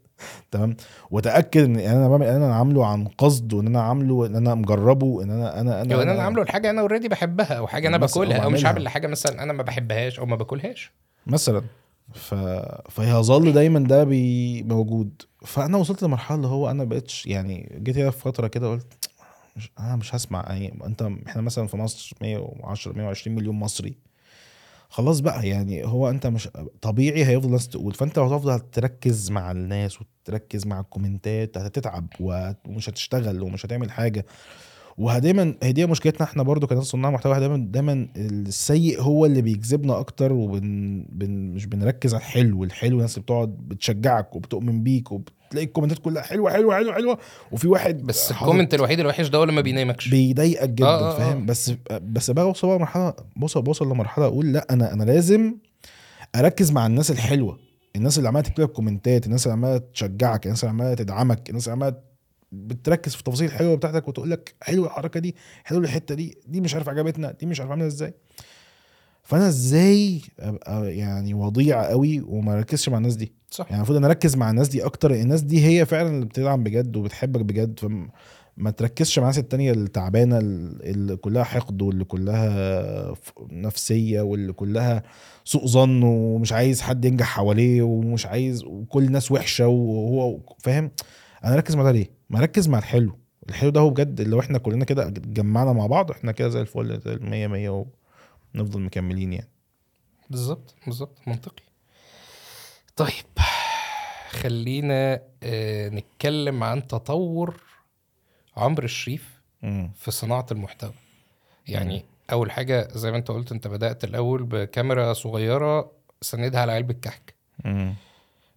تمام؟ وتاكد إن أنا بعمل أنا عامله عن قصد وان أنا عامله إن أنا مجربه إن أنا أنا أنا لو أنا عامله الحاجة أنا already بحبها أو حاجة أنا باكلها أو مش. عامل حاجة مثلا أنا ما بحبهاش أو ما باكلهاش. مثلا. ف... فيظل دايما ده بي... موجود. فأنا وصلت لمرحلة اللي هو أنا بقتش يعني جيت هنا في فترة كده قلت مش أنا مش هسمع يعني أنت إحنا مثلا في مصر 110 120 مليون مصري. خلاص بقى يعني هو أنت مش طبيعي هيفضل الناس تقول فأنت لو هتفضل تركز مع الناس وتركز مع ال comment ات هتتعب ومش هتشتغل ومش هتعمل حاجة. ودايما هي دي مشكلتنا إحنا برضو كناس صناع محتوى دايما دايما السيء هو اللي بيجذبنا أكتر وبن بن مش بنركز على الحلو الحلو الناس اللي بتقعد بتشجعك وبتؤمن بيك وبتلاقي ال comment ات كلها حلوة حلوة حلوة حلوة. وفي واحد بس ال comment الوحيد الوحش ده هو اللي ما بينامكش بيضايقك جدا آه، آه، آه. فاهم؟ بس بس بقى اوصل بقى مرحلة بوصل بوصل لمرحلة أقول لا أنا أنا لازم أركز مع الناس الحلوة. الناس اللي عمالة تكتب لك comment ات الناس اللي عمالة تشجعك الناس اللي عمالة تدعمك الناس اللي عمالة بتركز في التفاصيل الحلوة بتاعتك وتقول لك حلوة الحركة دي حلوة الحتة دي دي مش عارف عجبتنا دي مش عارف عاملة إزاي. فأنا إزاي أبقى يعني وضيع قوي وما أركزش مع الناس دي؟ صح. يعني المفروض أنا أركز مع الناس دي أكتر الناس دي هي فعلا اللي بتدعم بجد وبتحبك بجد فما ما تركزش مع الناس التانية التعبانة اللي كلها حقد واللي كلها نفسية واللي كلها سوء ظن ومش عايز حد ينجح حواليه ومش عايز وكل الناس وحشة وهو فاهم؟ أنا أركز مع ده ليه؟ ما أركز مع الحلو. الحلو ده هو بجد اللي إحنا كلنا كده اتجمعنا مع بعض إحنا كده زي الفل زي المية مية ونفضل مكملين يعني. بالظبط بالظبط منطقي. طيب خلينا آه، نتكلم عن تطور عمرو الشريف. في صناعة المحتوى يعني أول حاجة زي ما أنت قلت أنت بدأت الأول بكاميرا صغيرة سندها على علبة كحك.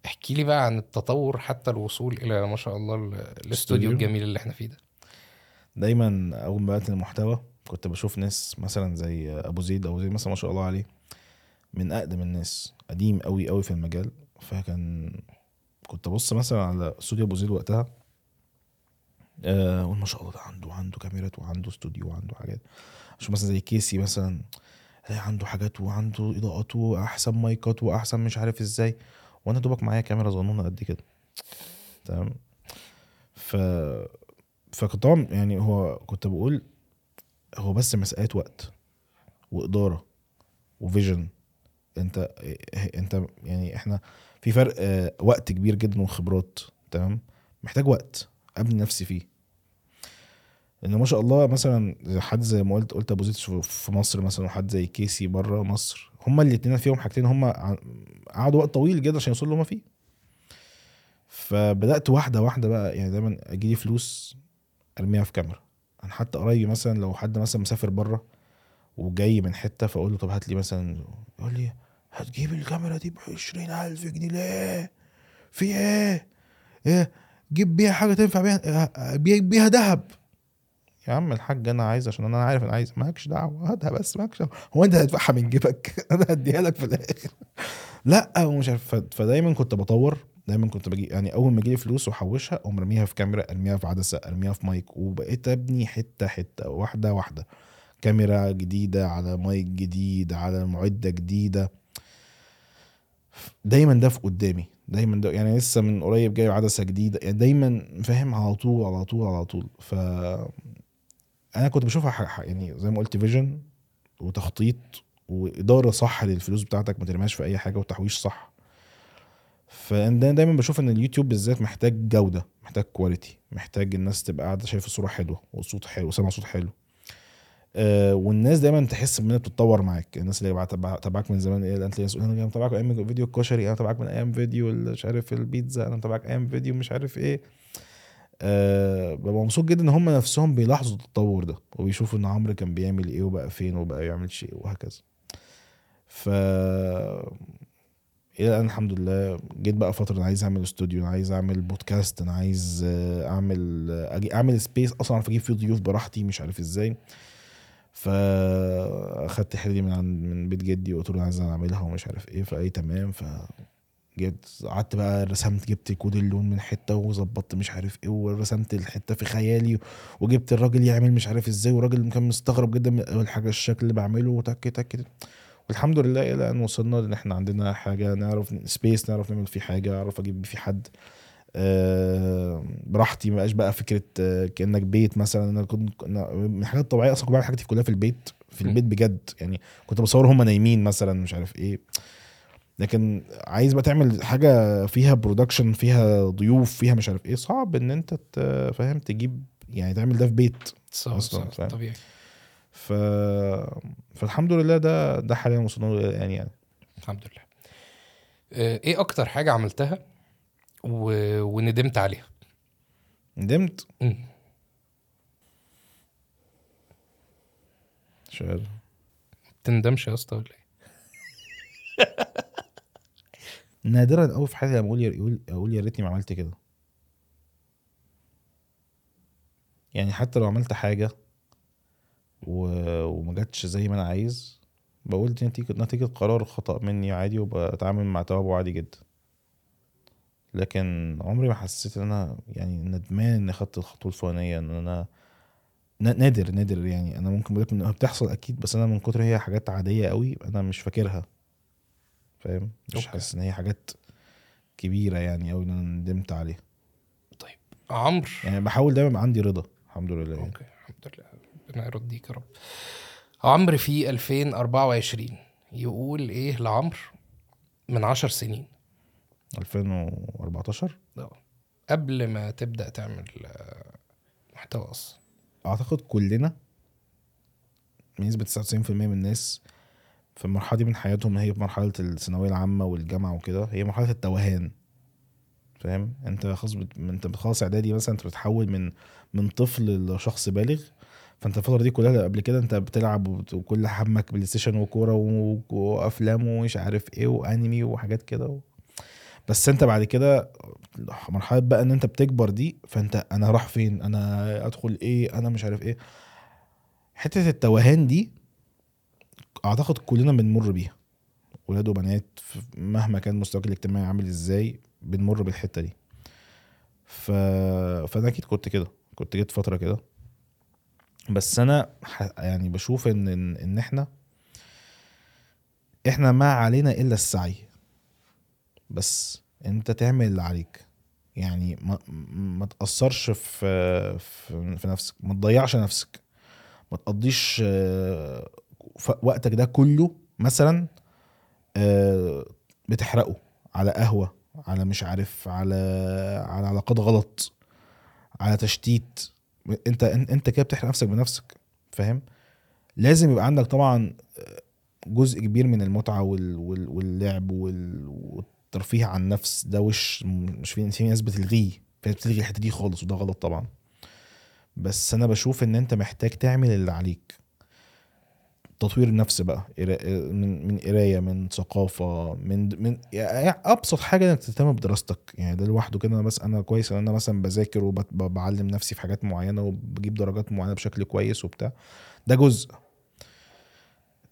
احكي لي بقى عن التطور حتى الوصول إلى ما شاء الله ال- الاستوديو استوديو. الجميل اللي إحنا فيه ده دايما أول ما بدأت المحتوى كنت بشوف ناس مثلا زي أبو زيد أبو زيد مثلا ما شاء الله عليه من أقدم الناس قديم قوي قوي في المجال فكان كنت أبص مثلا على استوديو أبو زيد وقتها آه، أقول ما شاء الله ده عنده عنده كاميرات وعنده استوديو وعنده حاجات. أشوف مثلا زي كيسي مثلا عنده حاجات وعنده إضاءات وأحسن مايكات وأحسن مش عارف إزاي. وأنا دوبك معايا كاميرا صغنونة قد كده. تمام؟ ف فكنت طبعا يعني هو كنت بقول هو بس مسألة وقت وإدارة وفيجن. أنت أنت يعني إحنا في فرق آه، وقت كبير جدا وخبرات تمام؟ محتاج وقت أبني نفسي فيه. لأن ما شاء الله مثلا حد زي ما قلت قلت أبو زيد في- مصر مثلا وحد زي كيسي بره مصر هما الاثنين فيهم حاجتين هما قعدوا وقت طويل جدا عشان يوصلوا اللي فيه. فبدأت واحدة واحدة بقى يعني دايما اجيلي فلوس أرميها في كاميرا. أنا حتى قريب مثلا لو حد مثلا مسافر بره وجاي من حتة فأقول له طب هات لي مثلا يقول لي هتجيب الكاميرا دي ب 20000 جنيه ليه؟ في إيه؟ إيه؟ جيب بيها حاجة تنفع بيها بيها, بيها ذهب يا عم الحاج أنا عايز عشان أنا عارف أنا عايز مالكش دعوة هاتها بس مالكش هو أنت هتدفعها من جيبك أنا هديها لك في الآخر لا ومش عارف فدايما كنت بطور دايما كنت بجي يعني أول ما لي فلوس وأحوشها أقوم ارميها في كاميرا ارميها في عدسة ارميها في مايك وبقيت أبني حتة حتة واحدة واحدة كاميرا جديدة على مايك جديد على معدة جديدة دايما ده في قدامي. دايما ده يعني لسه من قريب جايب عدسة جديدة يعني دايما فاهم على طول على طول على طول. ف أنا كنت بشوفها ح- ح- يعني زي ما قلت vision وتخطيط وإدارة صح للفلوس بتاعتك ما ترميهاش في أي حاجة وتحويش صح. فانا دايما بشوف إن اليوتيوب بالذات محتاج جودة محتاج quality محتاج الناس تبقى قاعدة شايفة صورة حلوة وصوت حلو وسامع صوت حلو. والناس دايما تحس انها بتتطور معاك. الناس اللي تبعك من زمان إيه أنت تلاقي ناس تقول أنا متابعك من أيام فيديو الكشري أنا متابعك من أيام فيديو مش عارف البيتزا أنا متابعك أيام فيديو مش عارف إيه. أه ببقى مبسوط جدا إن هم نفسهم بيلاحظوا التطور ده وبيشوفوا إن عمرو كان بيعمل إيه وبقى فين وبقى يعمل شيء وهكذا. ف إلى الآن الحمد لله جيت بقى فترة أنا عايز أعمل استوديو أنا عايز أعمل بودكاست أنا عايز آه، أعمل أجي أعمل space أصلا أعرف أجيب فيه ضيوف براحتي مش عارف إزاي. فأخدت حلي من عند من بيت جدي وقلت له عايز أعملها ومش عارف إيه. فاي تمام. ف جيت قعدت بقى رسمت جبت كود اللون من حتة وظبطت مش عارف إيه ورسمت الحتة في خيالي وجبت الراجل يعمل مش عارف إزاي والراجل كان مستغرب جدا من أول حاجة الشكل اللي بعمله. وتك تك. والحمد لله إلى أن وصلنا لأن إحنا عندنا حاجة نعرف space نعرف نعمل فيه حاجة أعرف أجيب فيه حد. براحتي ما بقاش بقى فكرة آه، كأنك بيت مثلا. أنا كنت أنا من الحاجات الطبيعية أصلا كنت بعمل حاجتي كلها في البيت في. البيت بجد. يعني كنت بصور هم نايمين مثلا مش عارف إيه. لكن عايز بقى تعمل حاجة فيها برودكشن فيها ضيوف فيها مش عارف إيه صعب إن أنت فاهم تجيب يعني تعمل ده في بيت صح أصلاً، صح؟ طبيعي. ف... فالحمد لله ده ده حاليا وصلنا له يعني يعني. الحمد لله. آه، إيه أكتر حاجة عملتها و... وندمت عليها. ندمت؟ مم. مش عارف. تندمش يا اسطى ولا إيه نادرا قوي في حياتي لما أقول يقول أقول يا ريتني ما عملت كده. يعني حتى لو عملت حاجة و... وما جاتش زي ما أنا عايز بقول دي نتيجه نتيجة قرار خطأ مني عادي وبتعامل مع توابه عادي جدا. لكن عمري ما حسيت إن أنا يعني ندمان إني خدت الخطوة الفلانية إن أنا نا- نادر نادر يعني. أنا ممكن بقول لك انها بتحصل أكيد بس أنا من كتر هي حاجات عادية قوي أنا مش فاكرها. فاهم؟ مش. حاسس إن هي حاجات كبيرة يعني أو إن أنا ندمت عليها. طيب عمرو. يعني بحاول دايما يبقى عندي رضا الحمد لله يعني. أوكي الحمد لله. ربنا يرضيك يا رب. عمرو في 2024 يقول إيه لعمرو؟ من عشر سنين. 2014 آه. قبل ما تبدأ تعمل آه، محتوى أصلا. أعتقد كلنا بنسبة 99% من الناس في المرحلة دي من حياتهم هي في مرحلة الثانوية العامة والجامعة وكده هي مرحلة التوهان. فاهم؟ أنت خلاص بت... أنت بتخلص إعدادي مثلا أنت بتتحول من من طفل لشخص بالغ فأنت الفترة دي كلها قبل كده أنت بتلعب وكل همك بلاي ستيشن وكورة و- وأفلام ومش عارف إيه وأنمي وحاجات كده و... بس انت بعد كده مرحلة بقى ان انت بتكبر دي فانت أنا راح فين؟ أنا ادخل إيه؟ أنا مش عارف إيه. حتة التوهان دي اعتقد كلنا بنمر بيها. ولاد وبنات مهما كان مستواك الاجتماعي عامل إزاي بنمر بالحتة دي. ف... فانا أكيد كنت كده. كنت جيت فترة كده. بس أنا ح... يعني بشوف ان ان إحنا إحنا ما علينا إلا السعي. بس انت تعمل اللي عليك. يعني ما ما تأثرش في في, في نفسك. ما تضيعش نفسك. ما تقضيش آه، وقتك ده كله مثلا آه، بتحرقه على قهوة على مش عارف على على علاقات غلط على تشتيت. انت انت كده بتحرق نفسك بنفسك فاهم؟ لازم يبقى عندك طبعا جزء كبير من المتعة وال... وال... واللعب وال... والترفيه عن النفس ده وش مش في ناس بتلغيه. في ناس بتلغي الحتة دي خالص وده غلط طبعا. بس أنا بشوف إن أنت محتاج تعمل اللي عليك. تطوير النفس بقى من من قراية من ثقافة من من يعني أبسط حاجة إنك تهتم بدراستك. يعني ده لوحده كده أنا بس أنا كويس إن أنا مثلا بذاكر وبعلم نفسي في حاجات معينة وبجيب درجات معينة بشكل كويس وبتاع. ده جزء.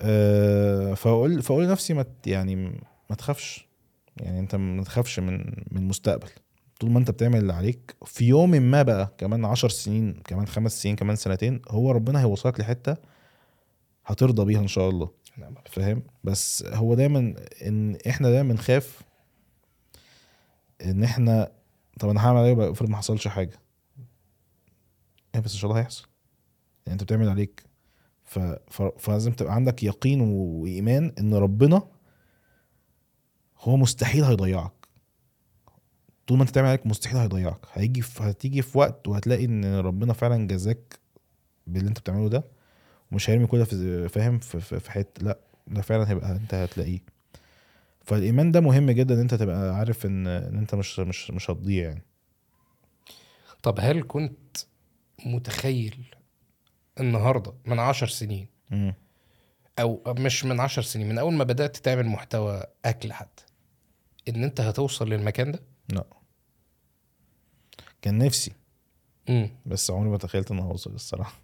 أه فاقول فأقول لنفسي ما يعني ما تخافش. يعني انت ما تخافش من من المستقبل. طول ما انت بتعمل اللي عليك في يوم ما بقى كمان عشر سنين كمان خمس سنين كمان سنتين هو ربنا هيوصلك لحتة هترضى بيها إن شاء الله. نعم. فاهم؟ بس هو دايما إن إحنا دايما بنخاف إن إحنا طب أنا هعمل إيه افرض ما حصلش حاجة. إيه بس إن شاء الله هيحصل. يعني أنت بتعمل عليك. ف... ف... فلازم تبقى عندك يقين وإيمان إن ربنا هو مستحيل هيضيعك. طول ما انت تعمل عليك مستحيل هيضيعك. هيجي في... هتيجي في وقت وهتلاقي إن ربنا فعلا جزاك باللي انت بتعمله ده ومش هيرمي كل ده في فاهم؟ في, في, حتة لا ده فعلا هيبقى انت هتلاقيه. فالإيمان ده مهم جدا إن انت تبقى عارف ان إن انت مش مش مش هتضيع يعني. طب هل كنت متخيل النهارده من عشر سنين؟ مم. أو مش من عشر سنين من أول ما بدأت تعمل محتوى أكل حتى إن أنت هتوصل للمكان ده؟ لا. كان نفسي. امم بس عمري ما تخيلت إن هوصل الصراحة.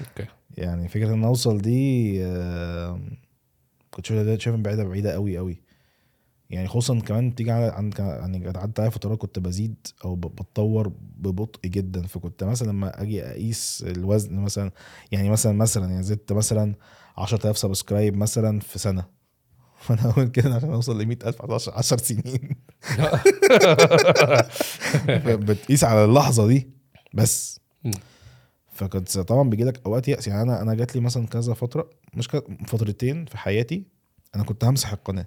أوكي. يعني فكرة إن أوصل دي آه، كنت شايفها بعيده بعيدة قوي قوي يعني خصوصا كمان تيجي على عند يعني عدت عليا فترات كنت بزيد أو بتطور ببطء جدا. فكنت مثلا لما أجي أقيس الوزن مثلا يعني مثلا مثلا يعني زدت مثلا 10000 سبسكرايب مثلا في سنة. فانا أقول كده عشان اوصل ل 100000 10 10 سنين. بتقيس على اللحظة دي بس. فكنت طبعا بيجي لك أوقات يأس. يعني أنا أنا جات لي مثلا كذا فترة مش فترتين في حياتي أنا كنت همسح القناة.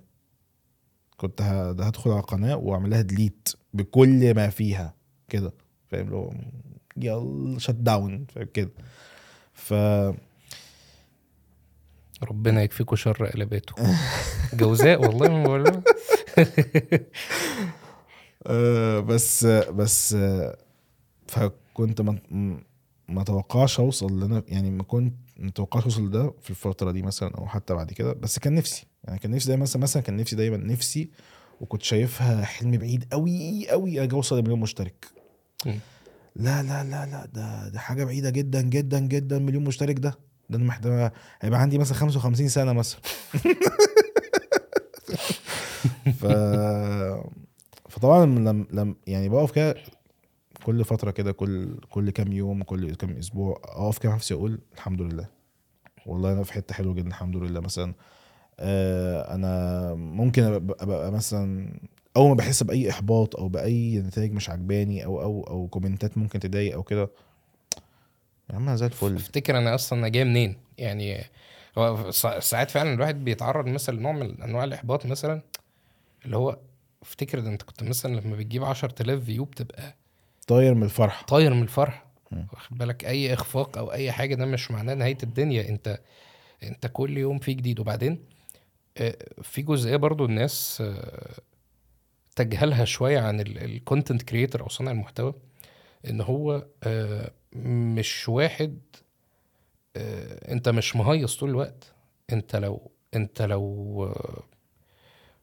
كنت هدخل على القناة واعمل لها delete بكل ما فيها كده. فاهم؟ اللي هو يلا shut down فاهم؟ كده. ف ربنا يكفيكوا شر قلباته جوزاء والله ما بقول. آه، بس بس فكنت ما م- ما توقعش اوصل أنا يعني ما كنت ما توقعش اوصل لده في الفترة دي مثلا أو حتى بعد كده بس كان نفسي يعني كان نفسي دايما مثلا مثلا كان نفسي دايما نفسي وكنت شايفها حلم بعيد قوي قوي أجي أوصل لمليون مشترك. لا لا لا لا ده ده حاجة بعيدة جدا جدا جدا مليون مشترك ده ده أنا محتاج هيبقى عندي مثلا 55 سنة مثلا. ف فطبعا لم لم يعني بقف كده كل فترة كده كل كل كام يوم كل كام أسبوع أقف كده مع نفسي أقول الحمد لله. والله أنا في حتة حلوة جدا الحمد لله. مثلا آه أنا ممكن أبقى, مثلا أول ما بحس بأي إحباط أو بأي نتائج مش عجباني أو أو أو كومنتات ممكن تضايق أو كده يا عم زي الفل. أفتكر أنا أصلا أنا جاي منين؟ يعني هو سا- ساعات فعلا الواحد بيتعرض مثلا لنوع من أنواع الإحباط مثلا اللي هو أفتكر ده أنت كنت مثلا لما بتجيب 10000 view بتبقى طاير من الفرحة. طاير من الفرح مم. واخد بالك؟ أي إخفاق أو أي حاجة ده مش معناه نهاية الدنيا. أنت أنت كل يوم في جديد. وبعدين آه، في جزئية برضو الناس آه، تجهلها شوية عن ال content creator أو صانع المحتوى إن هو آه، مش واحد آه، انت مش مهيص طول الوقت. انت لو انت لو آه،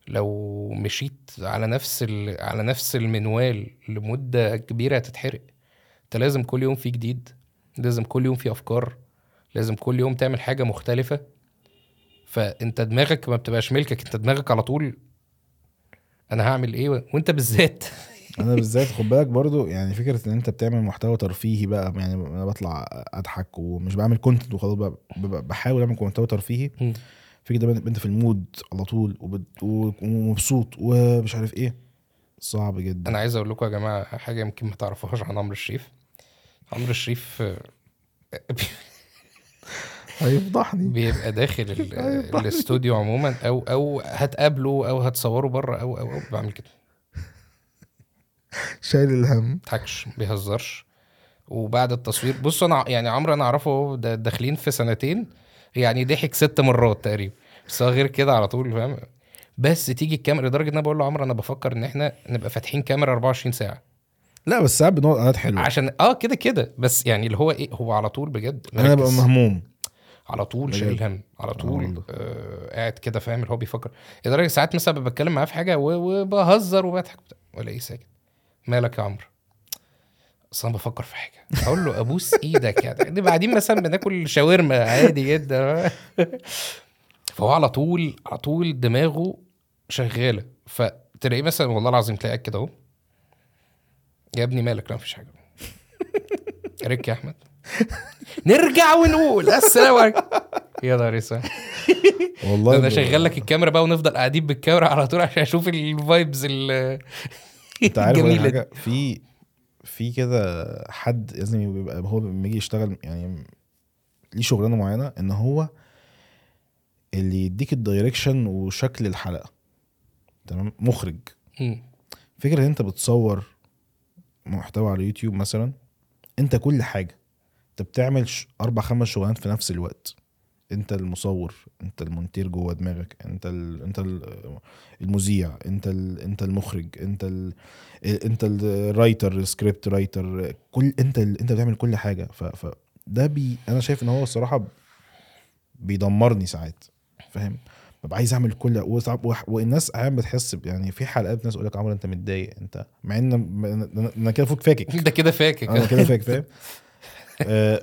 لو مشيت على نفس ال... على نفس المنوال لمدة كبيرة هتتحرق. انت لازم كل يوم في جديد لازم كل يوم في افكار لازم كل يوم تعمل حاجة مختلفة. فانت دماغك ما بتبقاش ملكك انت دماغك على طول أنا هعمل إيه وانت بالذات. أنا بالذات خد بالك برضو يعني فكرة إن أنت بتعمل محتوى ترفيهي بقى يعني أنا بطلع أضحك ومش بعمل content وخلاص بحاول أعمل محتوى ترفيهي. فكرة ده أنت في ال mood على طول ومبسوط ومش عارف إيه صعب جدا. أنا عايز أقول لكم يا جماعة حاجة يمكن ما تعرفوهاش عن عمرو الشريف. عمرو الشريف هيفضحني. بيبقى داخل ال- الاستوديو عموما أو أو هتقابله أو هتصوره بره أو أو أو بعمل كده. شايل الهم. ما بيهزرش. وبعد التصوير بص أنا يعني عمرو أنا أعرفه داخلين في سنتين يعني ضحك ست مرات تقريبا. بس غير كده على طول فاهم؟ بس تيجي الكاميرا لدرجة إن أنا بقول له عمرو أنا بفكر إن إحنا نبقى فاتحين كاميرا 24 ساعة. لا بس ساعات بنقعد قعدات حلوة. عشان آه كده كده. بس يعني اللي هو إيه هو على طول بجد أنا ببقى. مهموم. على طول. شايل هم على طول. آه قاعد كده فاهم؟ اللي هو بيفكر. لدرجة ساعات مثلا بتكلم معاه في حاجة وبهزر وبضحك. ولا إيه ساكت. مالك يا عمرو؟ أصل أنا بفكر في حاجة. أقول له أبوس إيدك يعني. دي بعدين مثلا بناكل شاورما عادي جدا. فهو على طول على طول دماغه شغالة. فتلاقيه مثلا والله العظيم تلاقيك كده أهو. يا ابني مالك؟ لا مفيش حاجة. ريك يا أحمد. نرجع ونقول. السلام عليكم. يا نهار والله أنا شغال لك الكاميرا بقى ونفضل قاعدين بالكاميرا على طول عشان أشوف ال vibes ال انت عارف حاجة؟ في في كده حد لازم يبقى هو لما يجي يشتغل يعني ليه شغلانة معينة إن هو اللي يديك ال direction وشكل الحلقة. تمام؟ مخرج. فكرة إن أنت بتصور محتوى على يوتيوب مثلا أنت كل حاجة. أنت بتعمل أربع خمس شغلانات في نفس الوقت. انت المصور انت المونتير جوه دماغك انت ال... انت ال... المذيع انت ال... انت المخرج انت ال... انت ال writer ال script writer كل انت ال... انت بتعمل كل حاجة. ف... ف... ده بي أنا شايف ان هو الصراحة بيدمرني ساعات فاهم؟ ببقى عايز اعمل كل والناس أحيانا بتحس يعني في حلقات ناس يقول لك عمرو انت متضايق انت مع ان أنا كده فوق فاكك ده كده فاكك. أنا كده فاك فاهم؟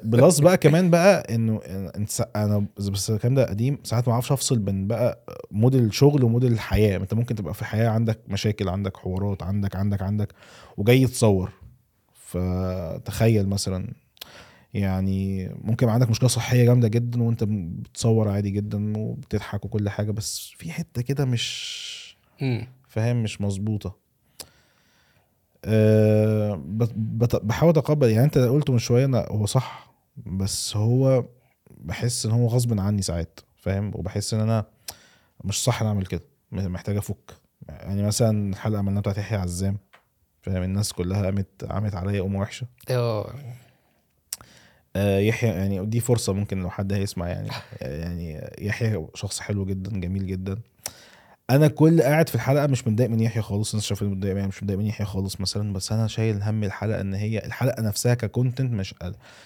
plus بقى كمان بقى إنه سا- أنا بس الكلام ده قديم ساعات ما أعرفش أفصل بين بقى مود ال شغل ومود الحياة. أنت ممكن تبقى في الحياة عندك مشاكل عندك حوارات عندك عندك عندك وجاي تصور فتخيل مثلا يعني ممكن عندك مشكلة صحية جامدة جدا وأنت بتصور عادي جدا وبتضحك وكل حاجة بس في حتة كده مش. فاهم مش مظبوطة. أه بحاول أتقبل. يعني أنت قلته من شوية أنا هو صح بس هو بحس إن هو غصب عني ساعات فاهم؟ وبحس إن أنا مش صح إن أعمل كده محتاج أفك. يعني مثلا الحلقة عملناها بتاعت يحيى عزام فاهم؟ الناس كلها قامت قامت عليا قومه وحشة. آه. آه، يحيى يعني دي فرصة ممكن لو حد هيسمع يعني يعني يحيى شخص حلو جدا جميل جدا. أنا كل قاعد في الحلقة مش متضايق من يحيى خالص الناس شايفين متضايق يعني مش متضايق من يحيى خالص مثلا بس أنا شايل هم الحلقة إن هي الحلقة نفسها ك content مش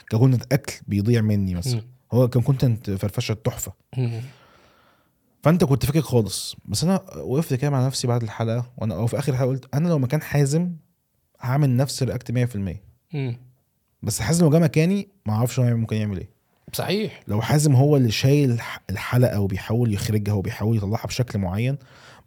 ك content أكل بيضيع مني مثلا. هو كان content فرفشة تحفة. فأنت كنت فاكر خالص بس أنا وقفت كده مع نفسي بعد الحلقة وأنا أو في آخر الحلقة قلت أنا لو مكان حازم هعمل نفس ال react 100% مم. بس حازم لو جه مكاني ما أعرفش هو ممكن يعمل إيه صحيح لو حازم هو اللي شايل الح- الحلقة وبيحاول يخرجها وبيحاول يطلعها بشكل معين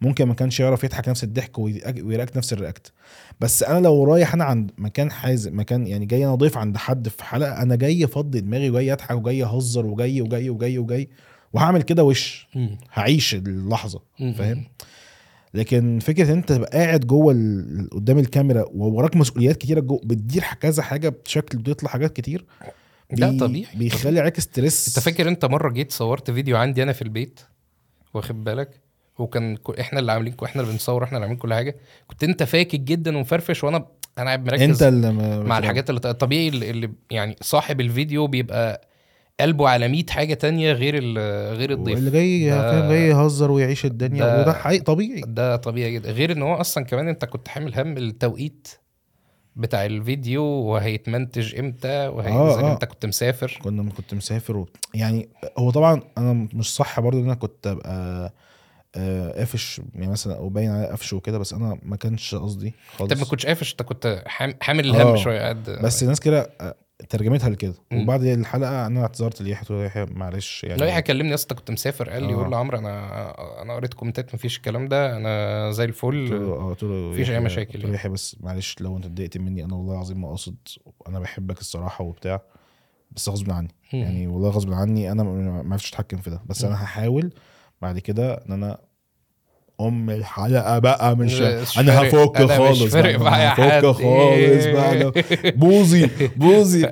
ممكن ما كانش يعرف يضحك نفس الضحك وي reac- وي react نفس ال react بس أنا لو رايح أنا عند مكان حازم مكان يعني جاي أنا ضيف عند حد في حلقة أنا جاي افضي دماغي وجاي أضحك وجاي أهزر وجاي وجاي وجاي وجاي وهعمل كده وش. هعيش اللحظة. فاهم لكن فكرة أنت تبقى قاعد جوه قدام الكاميرا ووراك مسؤوليات كتيرة جوه بتدير كذا حاجة بشكل بتطلع حاجات كتير بي- طبيعي. بيخلي عليك stress. انت فاكر انت مرة جيت صورت فيديو عندي أنا في البيت؟ واخد بالك؟ وكان إحنا اللي عاملين إحنا اللي بنصور إحنا اللي عاملين كل حاجة. كنت أنت فاكك جدا ومفرفش وأنا أنا قاعد مركز أنت اللي م- مع الحاجات اللي الطبيعي اللي, يعني صاحب الفيديو بيبقى قلبه على 100 حاجة تانية غير غير الضيف. اللي جاي فاهم؟ جاي يهزر ويعيش الدنيا ده- وده حقيقي طبيعي. ده طبيعي جدا. غير إن هو أصلا كمان أنت كنت حامل هم التوقيت بتاع الفيديو وهيتمنتج إمتى وهينزل آه، آه. أنت كنت مسافر كنا كنت مسافر و... يعني هو طبعا أنا مش صح برضو إن أنا كنت أبقى آه، قافش يعني مثلا أو باين على قفش وكده بس أنا ما كانش قصدي خالص أنت ما كنتش قافش أنت كنت حام- حامل الهم آه. شوية قد بس الناس كده آه، ترجمتها لكده. وبعد الحلقة أنا اعتذرت ليحيى قلت له يحيى معلش يعني لا يحيى كلمني يا اسطى كنت مسافر قال لي آه. يقول له عمرو أنا أنا قريت كومنتات مفيش الكلام ده أنا زي الفل آه قلت له مفيش يحيى- مشاكل قلت له يعني. يحيى بس معلش لو أنت اتضايقت مني أنا والله العظيم ما قاصد أنا بحبك الصراحة وبتاع بس غصب عني. يعني والله غصب عني أنا ما عرفتش أتحكم في ده بس. أنا هحاول بعد كده إن أنا أم الحلقة بقى مش أنا هفك مش خالص فارق معايا هفك. خالص بقى أنا بوزي بوزي.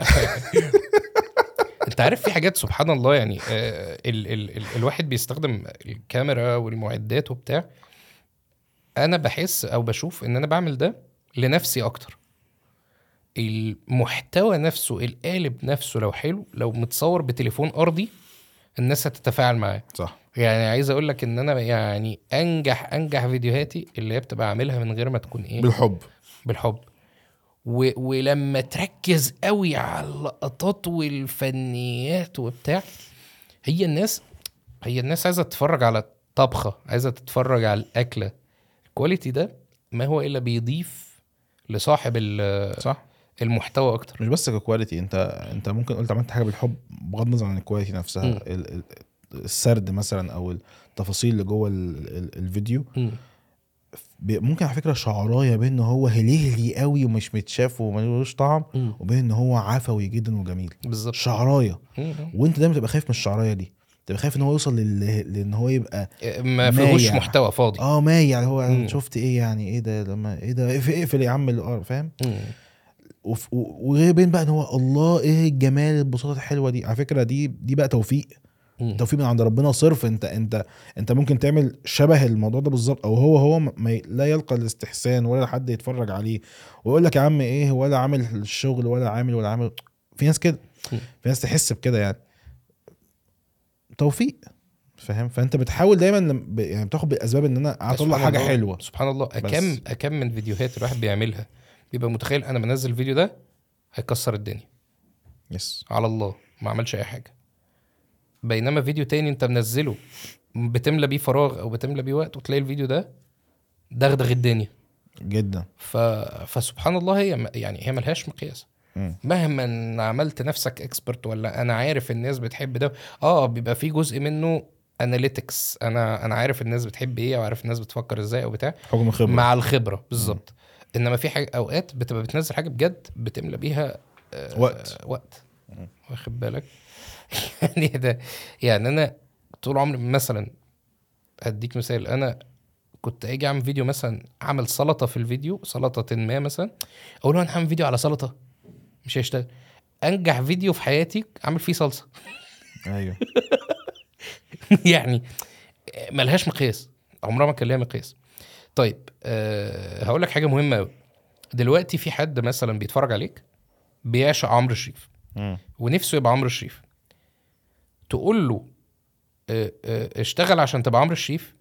أنت عارف في حاجات سبحان الله يعني آه، ال ال ال الواحد بيستخدم الكاميرا والمعدات وبتاع. أنا بحس أو بشوف إن أنا بعمل ده لنفسي أكتر. المحتوى نفسه القالب نفسه لو حلو لو متصور بتليفون أرضي الناس هتتفاعل معاه. صح. يعني عايز أقول لك إن أنا يعني أنجح أنجح فيديوهاتي اللي هي بتبقى عاملها من غير ما تكون إيه؟ بالحب. بالحب. و... ولما تركز قوي على اللقطات والفنيات وبتاع هي الناس هي الناس عايزة تتفرج على الطبخه عايزة تتفرج على الأكلة. ال quality ده ما هو إلا بيضيف لصاحب ال- صح. المحتوى أكتر مش بس ك quality أنت أنت ممكن قلت عملت حاجة بالحب بغض النظر عن ال quality نفسها ال- السرد مثلا أو التفاصيل اللي جوه ال- ال- الفيديو. بي- ممكن على فكرة شعرايه بين إن هو هليلي قوي ومش متشاف وملوش طعم مم. وبين إن هو عفوي جدا وجميل بالظبط شعرايه. وأنت دايما تبقى خايف من الشعرايه دي تبقى خايف إن هو يوصل لل... لإن هو يبقى ما فيهوش مايع. محتوى فاضي آه مايع يعني هو مم. شفت إيه يعني إيه ده لما إيه ده اقفل إقفل يا عم فاهم وغير بين بقى إن هو الله إيه الجمال البساطة الحلوة دي؟ على فكرة دي دي بقى توفيق. مم. توفيق من عند ربنا صرف. أنت أنت أنت ممكن تعمل شبه الموضوع ده بالظبط أو هو هو ما لا يلقى الاستحسان ولا حد يتفرج عليه. ويقول لك يا عم إيه ولا عامل الشغل ولا عامل ولا عامل في ناس كده. مم. في ناس تحس بكده يعني. توفيق فاهم؟ فأنت بتحاول دايما يعني بتاخد بالأسباب إن أنا اطلع حاجة الله. حلوة. سبحان الله. أكم بس. أكم من فيديوهات الواحد بيعملها. بيبقى متخيل أنا بنزل الفيديو ده هيكسر الدنيا. يس على الله ما عملش أي حاجة. بينما فيديو تاني أنت منزله بتملى بيه فراغ أو بتملى بيه وقت وتلاقي الفيديو ده دغدغ الدنيا. جدا. ف... فسبحان الله هي يعني هي ملهاش مقياس. مهما عملت نفسك expert ولا أنا عارف الناس بتحب ده آه بيبقى في جزء منه analytics أنا أنا عارف الناس بتحب إيه أو عارف الناس بتفكر إزاي أو بتاع حكم خبره مع الخبرة بالظبط. إنما في حاجة أوقات بتبقى بتنزل حاجة بجد بتملى بيها آه وقت. وقت. واخد بالك؟ يعني ده يعني أنا طول عمري مثلا هديك مثال أنا كنت أجي أعمل فيديو مثلا أعمل سلطة في الفيديو سلطة ما مثلا أقول له أنا هعمل فيديو على سلطة مش هيشتغل. أنجح فيديو في حياتي أعمل فيه صلصة. أيوه. يعني ملهاش مقياس عمرها ما كان ليها مقياس. طيب أه هقول لك حاجة مهمة قوي دلوقتي في حد مثلا بيتفرج عليك بيعشق عمرو الشريف. ونفسه يبقى عمرو الشريف تقول له أه أه اشتغل عشان تبقى عمرو الشريف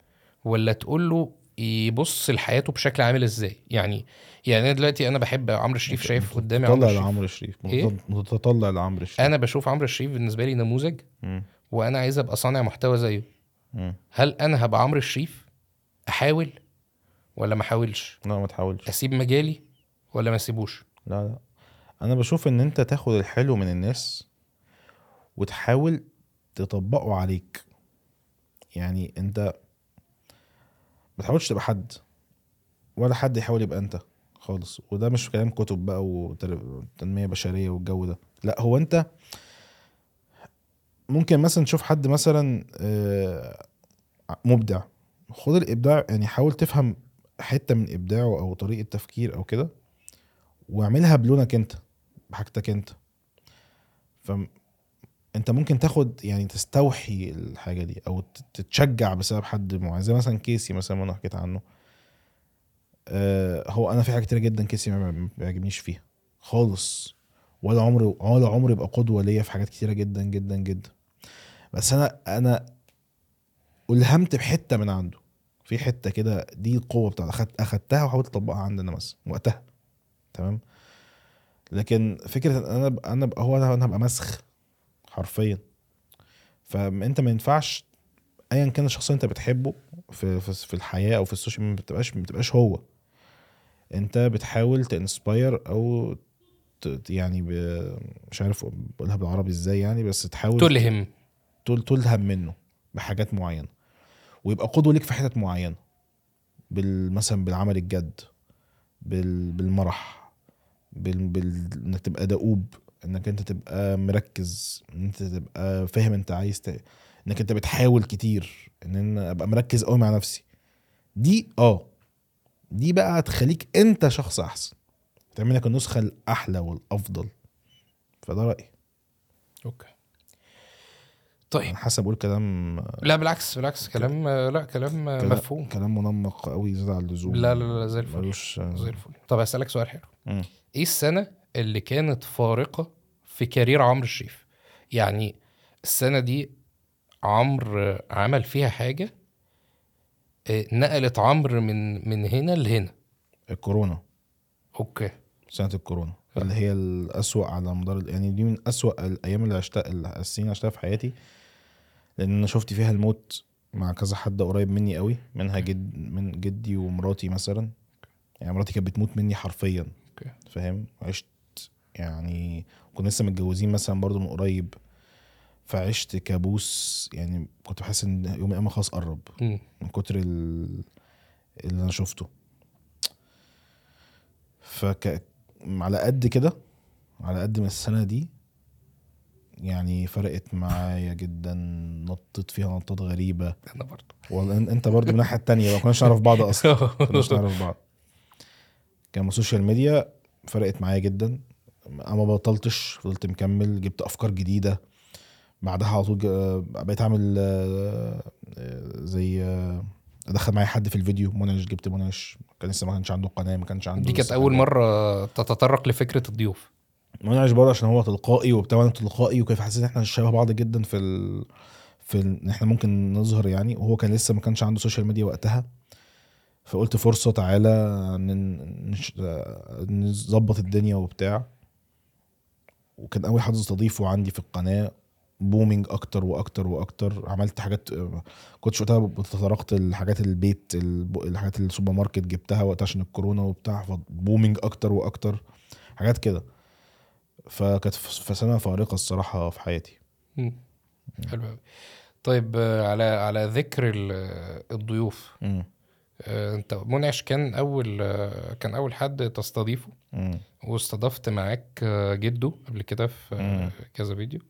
ولا تقول له يبص لحياته بشكل عامل إزاي؟ يعني يعني أنا دلوقتي أنا بحب عمرو الشريف شايف قدامي عمرو الشريف لعمرو الشريف إيه؟ متط- متطلع لعمرو الشريف أنا بشوف عمرو الشريف بالنسبة لي نموذج. وأنا عايز أبقى صانع محتوى زيه. هل أنا هبقى عمرو الشريف أحاول. ولا ما احاولش لا ما تحاولش. أسيب مجالي ولا ما أسيبوش؟ لا لا. أنا بشوف إن أنت تاخد الحلو من الناس وتحاول تطبقه عليك. يعني أنت ما تحاولش تبقى حد ولا حد يحاول يبقى أنت خالص. وده مش كلام كتب بقى وتنمية بشرية والجو ده. لا هو أنت ممكن مثلا تشوف حد مثلا آه، مبدع. خد الإبداع يعني حاول تفهم حتة من إبداعه أو طريقة تفكير أو كده واعملها بلونك أنت بحاجتك أنت. ف أنت ممكن تاخد يعني تستوحي الحاجة دي أو تتشجع بسبب حد معين زي مثلا كيسي مثلا ما أنا حكيت عنه. آه هو أنا في حاجات كتير جدا كيسي ما بيعجبنيش فيها خالص ولا عمري ولا عمري يبقى قدوة ليا في حاجات كتيرة جدا جدا جدا. بس أنا أنا ألهمت بحتة من عنده. في حتة كده دي القوة بتاعته أخدت أخدتها وحاولت أطبقها عندنا مثلا وقتها. تمام؟ لكن فكرة إن أنا أنا أبقى هو أنا هبقى مسخ حرفيا. فانت ما ينفعش ايا كان الشخص أنت بتحبه في في, الحياة أو في السوشيال ميديا ما بتبقاش ما بتبقاش هو. أنت بتحاول ت inspire أو يعني ب... مش عارف بقولها بالعربي إزاي يعني بس تحاول تلهم. تل تلهم منه بحاجات معينة. ويبقى قدوة ليك في حتت معينة. بال مثلا بالعمل الجد بال بالمرح بال... بال... إنك تبقى دؤوب إنك أنت تبقى مركز إن أنت تبقى فاهم أنت عايز ت... إنك أنت بتحاول كتير إن أنا أبقى مركز قوي مع نفسي. دي آه. دي بقى هتخليك أنت شخص أحسن. تعمل لك النسخة الأحلى والأفضل. فده رأيي. okay. طيب. حاسس بقول كلام لا بالعكس بالعكس كلام لا كلام كلام- مفهوم. كلام منمق قوي زيادة عن اللزوم. لا لا لا زي الفل ملوش زي الفل. طب اسالك سؤال حلو. إيه السنة اللي كانت فارقة في career عمرو الشريف؟ يعني السنة دي عمرو عمل فيها حاجة آه، نقلت عمرو من من هنا لهنا. الكورونا. okay. سنة الكورونا. اللي هي الأسوأ على مدار يعني دي من أسوأ الأيام اللي عشتها السنين اللي عشتها في حياتي. لأن أنا شفت فيها الموت مع كذا حد قريب مني قوي منها جد من جدي ومراتي مثلا. يعني مراتي كانت بتموت مني حرفيا okay. فاهم؟ عشت يعني كنا لسه متجوزين مثلا برضو من قريب. فعشت كابوس يعني كنت بحس إن يوم من الأيام خلاص قرب. من كتر ال- اللي أنا شفته. فك على قد كده على قد ما السنة دي يعني فرقت معايا جدا نطت فيها نطات غريبة. أنا برضه والله أنت برضو من الناحية التانية ما كناش نعرف بعض أصلا. ما كناش نعرف بعض. كان السوشيال ميديا فرقت معايا جدا. أنا ما بطلتش فضلت مكمل. جبت أفكار جديدة. بعدها على طول بقيت أعمل آه، زي آه، أدخل معايا حد في الفيديو. منعش جبت منعش كان لسه ما كانش عنده قناة ما كانش عنده دي كانت أول. مرة تتطرق لفكرة الضيوف. منعش برضه عشان هو تلقائي وبتاع وأنا تلقائي وكيف حسيت ان إحنا شبه بعض جدا في ال... في إن إحنا ممكن نظهر يعني. وهو كان لسه ما كانش عنده سوشيال ميديا وقتها. فقلت فرصة تعالى نظبط الدنيا وبتاع. وكان أول حد استضيفه عندي في القناة booming أكتر وأكتر وأكتر. عملت حاجات كنتش وقتها بتطرقت الحاجات البيت الب- الحاجات السوبر ماركت جبتها وقتها عشان الكورونا وبتاع ف booming أكتر وأكتر. حاجات كده. فكانت سنه فارقة الصراحة في حياتي مم. حلو قوي طيب على على ذكر ال- الضيوف مم. آه، انت منعش كان أول كان أول حد تستضيفه مم. واستضفت معاك آه، جده قبل كده في آه، مم. كذا فيديو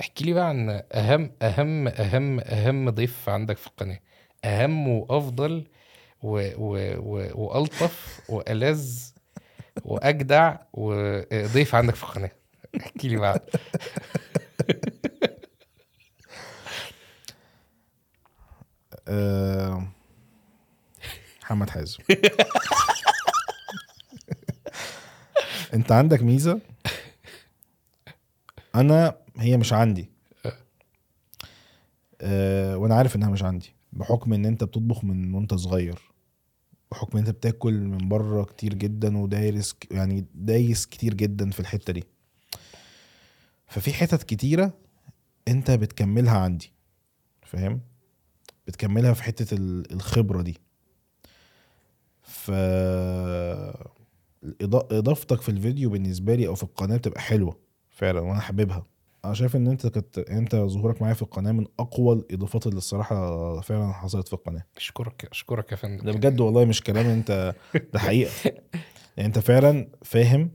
احكي لي بقى عن أهم أهم أهم أهم ضيف عندك في القناة أهم وأفضل و و و وألطف وألذ وأجدع وضيف عندك في القناة. احكي لي بقى. آه، محمد حازم. انت عندك ميزة؟ أنا هي مش عندي. آه، وأنا عارف إنها مش عندي بحكم إن أنت بتطبخ من وأنت صغير. بحكم إن أنت بتاكل من بره كتير جدا ودايرس ك- يعني دايس كتير جدا في الحتة دي. ففي حتت كتيرة أنت بتكملها عندي فاهم؟ بتكملها في حتة ال- الخبرة دي. ف إضافتك في الفيديو بالنسبة لي أو في القناة بتبقى حلوة فعلا وأنا حاببها. أنا شايف إن أنت كنت أنت ظهورك معايا في القناة من أقوى الإضافات اللي الصراحة فعلا حصلت في القناة. أشكرك أشكرك يا فندم. ده بجد والله مش كلام أنت ده حقيقة. يعني أنت فعلا فاهم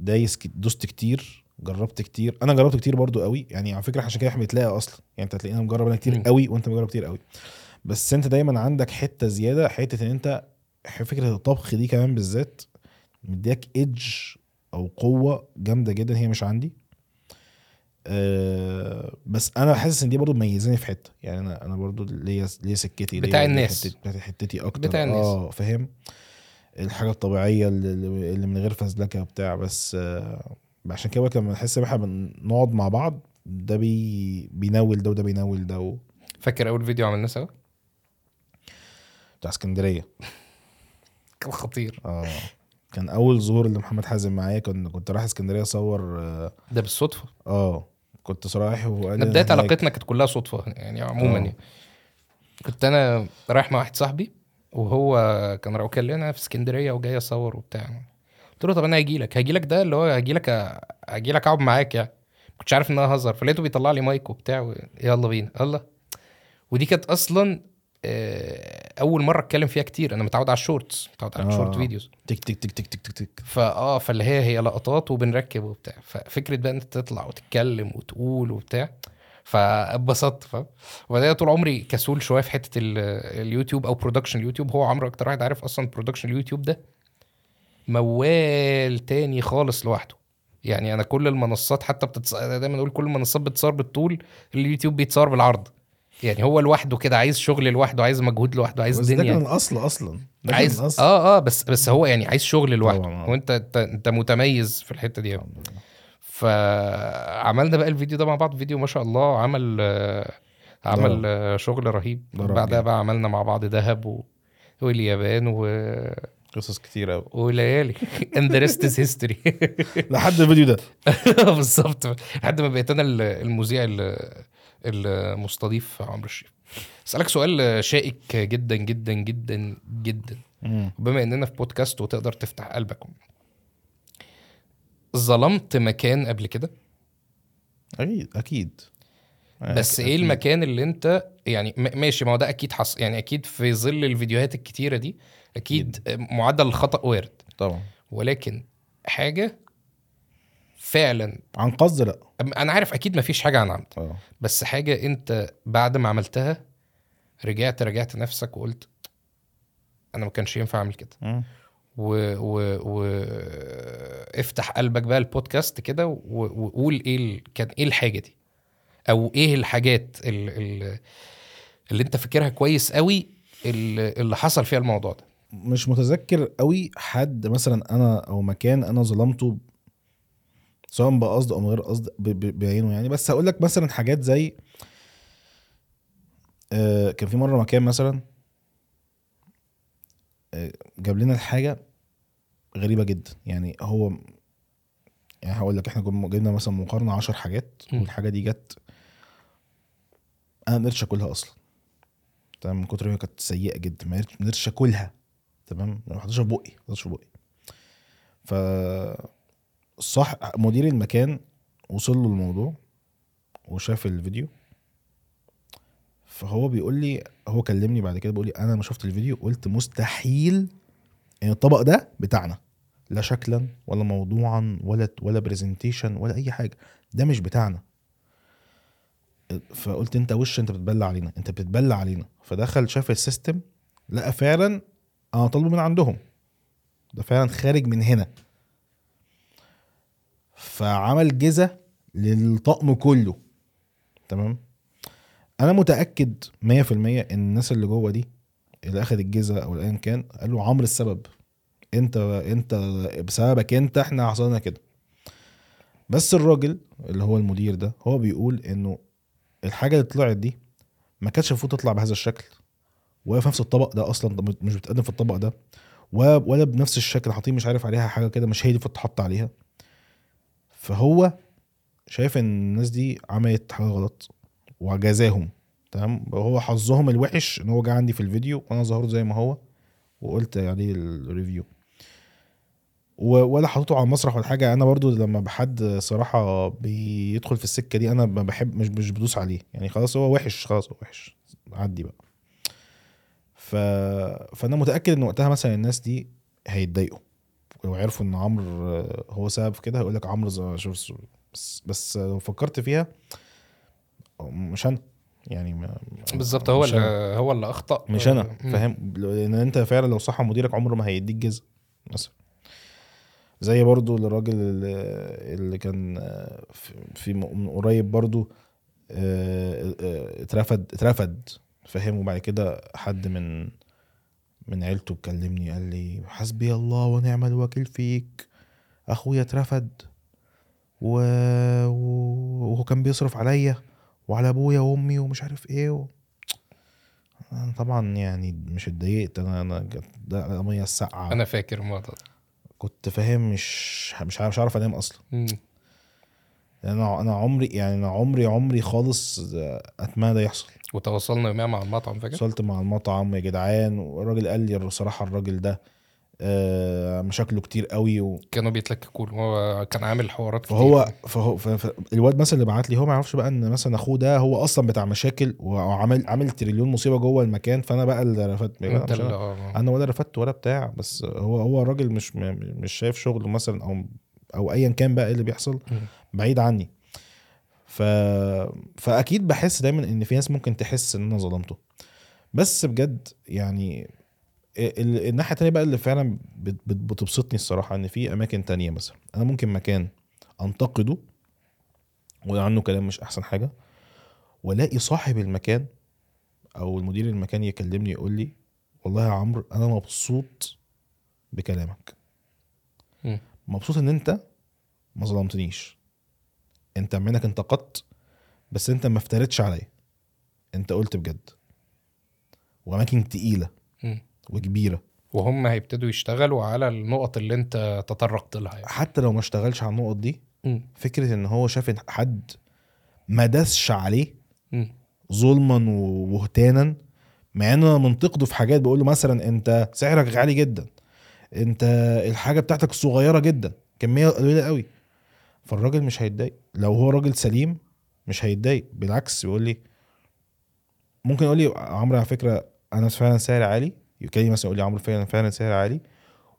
دايس دوست كتير جربت كتير. أنا جربت كتير برضو قوي. يعني على فكرة عشان كده إحنا بنتلاقى أصلا. يعني أنت هتلاقينا مجرب أنا كتير. قوي وأنت مجرب كتير قوي. بس أنت دايما عندك حتة زيادة حتة إن أنت فكرة الطبخ دي كمان بالذات مديك ايدج أو قوة جامدة جدا هي مش عندي. أه بس أنا حاسس إن دي برضو مميزاني في حتة. يعني أنا أنا برضو ليا ليا سكتي ليا- بتاع الناس. بتاعت حتتي أكتر. بتاع الناس. آه فاهم؟ الحاجة الطبيعية اللي, اللي من غير فزلكة بتاع بس آه عشان كده لما نحس إن إحنا بنقعد مع بعض ده بي بينول ده وده بينول ده و... فاكر أول فيديو عملناه سوا؟ بتاع اسكندرية. كان خطير. آه كان أول ظهور لمحمد حازم معايا. كنت كنت رايح اسكندرية أصور آه, ده بالصدفة؟ آه. كنت رايح وقال إحنا لي بدايه. علاقتنا كانت كلها صدفة يعني عموما آه. يعني. كنت أنا رايح مع واحد صاحبي وهو كان رايح أنا في اسكندرية وجاي اصور وبتاع. قلت له طب أنا هاجي لك. هاجي لك ده اللي هو هاجي لك هاجي لك أقعد معاك يعني. كنتش عارف إن أنا هزر. فلقيته بيطلع لي مايك وبتاع و... يلا بينا. يلا. ودي كانت أصلا أول مرة أتكلم فيها كتير. أنا متعود على ال shorts متعود على آه. ال short videos. تك تك تك تك تك تك. تك فاه فاللي هي هي لقطات وبنركب وبتاع. ففكرة بقى إن أنت تطلع وتتكلم وتقول وبتاع. فاتبسطت فاهم؟ وبعدين طول عمري كسول شوية في حتة ال- اليوتيوب أو production اليوتيوب. هو عمرو أكتر واحد عارف أصلا production اليوتيوب ده موال تاني خالص لوحده. يعني أنا كل المنصات حتى بتتص... دايما أقول كل المنصات بتصور بالطول اليوتيوب بيتصور بالعرض. يعني هو لوحده كده عايز شغل لوحده عايز مجهود لوحده عايز بس ده كان دنيا الاصل أصلا. ده كان عايز الأصل. آه آه بس بس هو يعني عايز شغل لوحده. طبعاً، آه. وأنت أنت, أنت متميز في الحتة دي. أوي. فعملنا بقى الفيديو ده مع بعض فيديو ما شاء الله عمل آه، عمل آه، شغل رهيب. ضرب بعدها. بقى عملنا مع بعض دهب و... واليابان و... قصص كتير قوي وليالي. And the rest is history. لحد الفيديو ده. بالظبط. لحد ما بقيت أنا ال- المذيع ال- المستضيف عمرو الشريف. أسألك سؤال شائك جدا جدا جدا جدا. بما إننا في بودكاست وتقدر تفتح قلبك. ظلمت مكان قبل كده؟ أكيد أكيد. بس أكيد- إيه أكيد. المكان اللي أنت يعني ماشي ما هو ده أكيد حصل يعني أكيد في ظل الفيديوهات الكتيرة دي أكيد. معدل الخطأ وارد. طبعا. ولكن حاجة فعلا. عن قصد لا. أنا عارف أكيد ما فيش حاجة عن عمد آه. بس حاجة أنت بعد ما عملتها رجعت رجعت نفسك وقلت أنا ما كانش ينفع أعمل كده. و, و, و افتح قلبك بقى البودكاست كده و- وقول إيه ال... كان إيه الحاجة دي؟ أو إيه الحاجات ال... ال... اللي أنت فاكرها كويس قوي اللي حصل فيها الموضوع ده؟ مش متذكر قوي حد مثلا أنا أو مكان أنا ظلمته سواء بقصد أو من غير قصد بعينه يعني. بس هقول لك مثلا حاجات زي آه كان في مرة مكان مثلا آه جاب لنا الحاجة غريبة جدا. يعني هو يعني هقول لك إحنا جبنا مثلا مقارنة 10 حاجات. والحاجة دي جت أنا ما قدرتش أكلها أصلا. تمام؟ من كتر ما كانت سيئة جدا. ما قدرتش أكلها. تمام؟ ما حطيتش في بقي ما حطيتش في بقي. ف صح مدير المكان وصل له الموضوع وشاف الفيديو. فهو بيقول لي هو كلمني بعد كده بيقول لي أنا لما شفت الفيديو قلت مستحيل إن الطبق ده بتاعنا لا شكلا ولا موضوعا ولا ولا presentation ولا أي حاجة ده مش بتاعنا. فقلت أنت وش أنت بتبلع علينا أنت بتتبلع علينا. فدخل شاف ال system لقى فعلا أنا طالبه من عندهم. ده فعلا خارج من هنا. فعمل جزة للطقم كله. تمام؟ أنا متأكد 100% إن الناس اللي جوه دي اللي اخد الجزة أو ايا كان قال له عمرو السبب. أنت أنت بسببك أنت إحنا حصلنا كده. بس الراجل اللي هو المدير ده هو بيقول إنه الحاجة اللي طلعت دي ما كانتش المفروض تطلع بهذا الشكل ولا في نفس الطبق ده أصلا مش بتقدم في الطبق ده ولا بنفس الشكل حاطين مش عارف عليها حاجة كده مش هي دي المفروض تحط عليها. فهو شايف إن الناس دي عملت حاجة غلط وجازاهم تمام؟ هو حظهم الوحش إن هو جه عندي في الفيديو وأنا ظهرت زي ما هو وقلت عليه الريفيو ولا حاططه على المسرح ولا حاجة. أنا برضو لما بحد صراحة بيدخل في السكة دي أنا ما بحب مش مش بدوس عليه. يعني خلاص هو وحش خلاص هو وحش. عدي بقى. ف... فأنا متأكد إن وقتها مثلا الناس دي هيتضايقوا. لو عرفوا إن عمرو هو سبب في كده هيقول لك عمرو بس بس لو فكرت فيها مش أنا يعني بالظبط هو اللي. هو اللي أخطأ مش أنا. فاهم لأن أنت فعلا لو صح مديرك عمره ما هيديك جزء مثلا زي برضو الراجل اللي, كان آه، في- من قريب برضو آه، آه، اترفد اترفد فاهم وبعد كده حد من من عيلته كلمني قال لي حسبي الله ونعم الوكيل فيك. أخويا اترفد. و... وهو كان بيصرف عليا وعلى أبويا وأمي ومش عارف إيه و... أنا طبعا يعني مش اتضايقت أنا أنا جت- ده ميه الساقعة. أنا فاكر الموضوع ده. كنت فاهم مش مش عارف مش عارف أنام أصلا. مم. أنا أنا عمري يعني أنا عمري عمري خالص أتمنى ده يحصل. وتواصلنا يوميا مع المطعم فاكر؟ وصلت مع المطعم يا جدعان والراجل قال لي الصراحه الراجل ده آه، مشاكله كتير قوي و... كانوا بيتلككوا هو كان عامل حوارات كتير. فهو فهو ف- ف- الواد مثلا اللي بعت لي هو ما يعرفش بقى إن مثلا أخوه ده هو أصلا بتاع مشاكل وعامل عامل تريليون مصيبة جوه المكان فأنا بقى اللي رفدت اللي أنا, ولا رفدت ولا بتاع بس هو هو الراجل مش م- مش شايف شغله مثلا أو أو ايا كان بقى إيه اللي بيحصل. بعيد عني. ف... فأكيد بحس دايما إن في ناس ممكن تحس إن أنا ظلمته. بس بجد يعني ال- الناحية التانية بقى اللي فعلا بت- بت- بتبسطني الصراحة إن في أماكن تانية مثلا. أنا ممكن مكان أنتقده وعنه كلام مش أحسن حاجة وألاقي صاحب المكان أو المدير المكان يكلمني يقول لي والله يا عمرو أنا مبسوط بكلامك. مبسوط إن أنت ما ظلمتنيش. انت منك انتقدت بس انت ما افتريتش عليا انت قلت بجد واماكن تقيلة. وكبيرة وهم هيبتدوا يشتغلوا على النقط اللي انت تطرقت لها يعني. حتى لو ما اشتغلش على النقط دي مم. فكرة ان هو شاف حد ما داسش عليه مم. ظلما وبهتانا مع ان أنا منتقده في حاجات بقول له مثلا أنت سعرك غالي جدا أنت الحاجة بتاعتك صغيرة جدا كمية قليلة قوي فالراجل مش هيتضايق. لو هو راجل سليم مش هيتضايق بالعكس يقول لي ممكن يقول لي عمرو على فكرة أنا فعلا سعري عالي. يكلمني مثلا يقول لي عمرو فعلا فعلا سعري عالي.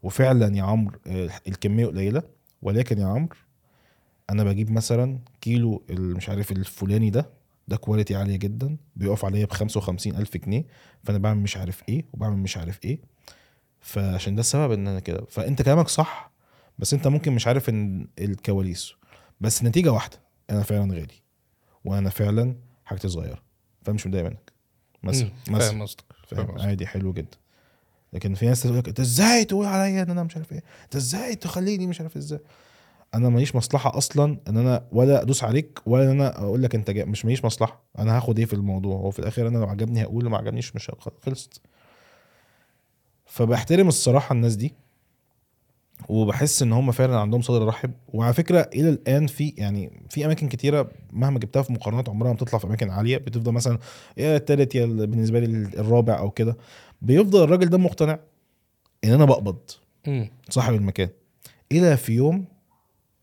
وفعلا يا عمرو آه، الكمية قليلة. ولكن يا عمرو أنا بجيب مثلا كيلو مش عارف الفلاني ده ده كواليتي عالية جدا بيقف عليا ب 55 ألف جنيه. فأنا بعمل مش عارف إيه وبعمل مش عارف إيه. فعشان ده السبب إن أنا كده. فأنت كلامك صح. بس انت ممكن مش عارف ان الكواليس بس نتيجة واحدة أنا فعلا غالي وأنا فعلا حاجتي صغيرة فمش متضايق منك مثلا. مثلا فاهم قصدك. عادي حلو جدا لكن في ناس تقول لك انت إزاي تقول عليا ان أنا مش عارف إيه انت إزاي تخليني مش عارف إزاي أنا ماليش مصلحة أصلا ان أنا ولا ادوس عليك ولا ان أنا أقول لك انت جاي. مش ماليش مصلحة أنا هاخد إيه في الموضوع هو في الآخر أنا لو عجبني هقول لو ما عجبنيش مش. خلصت فبحترم الصراحة الناس دي وبحس إن هم فعلا عندهم صدر رحب. وعلى فكرة إلى الآن في يعني في أماكن كتيرة مهما جبتها في مقارنات عمرها ما بتطلع في أماكن عالية. بتفضل مثلا يا التالت يا ال- بالنسبة لي الرابع أو كده. بيفضل الراجل ده مقتنع إن أنا بقبض مم. صاحب المكان. إلى في يوم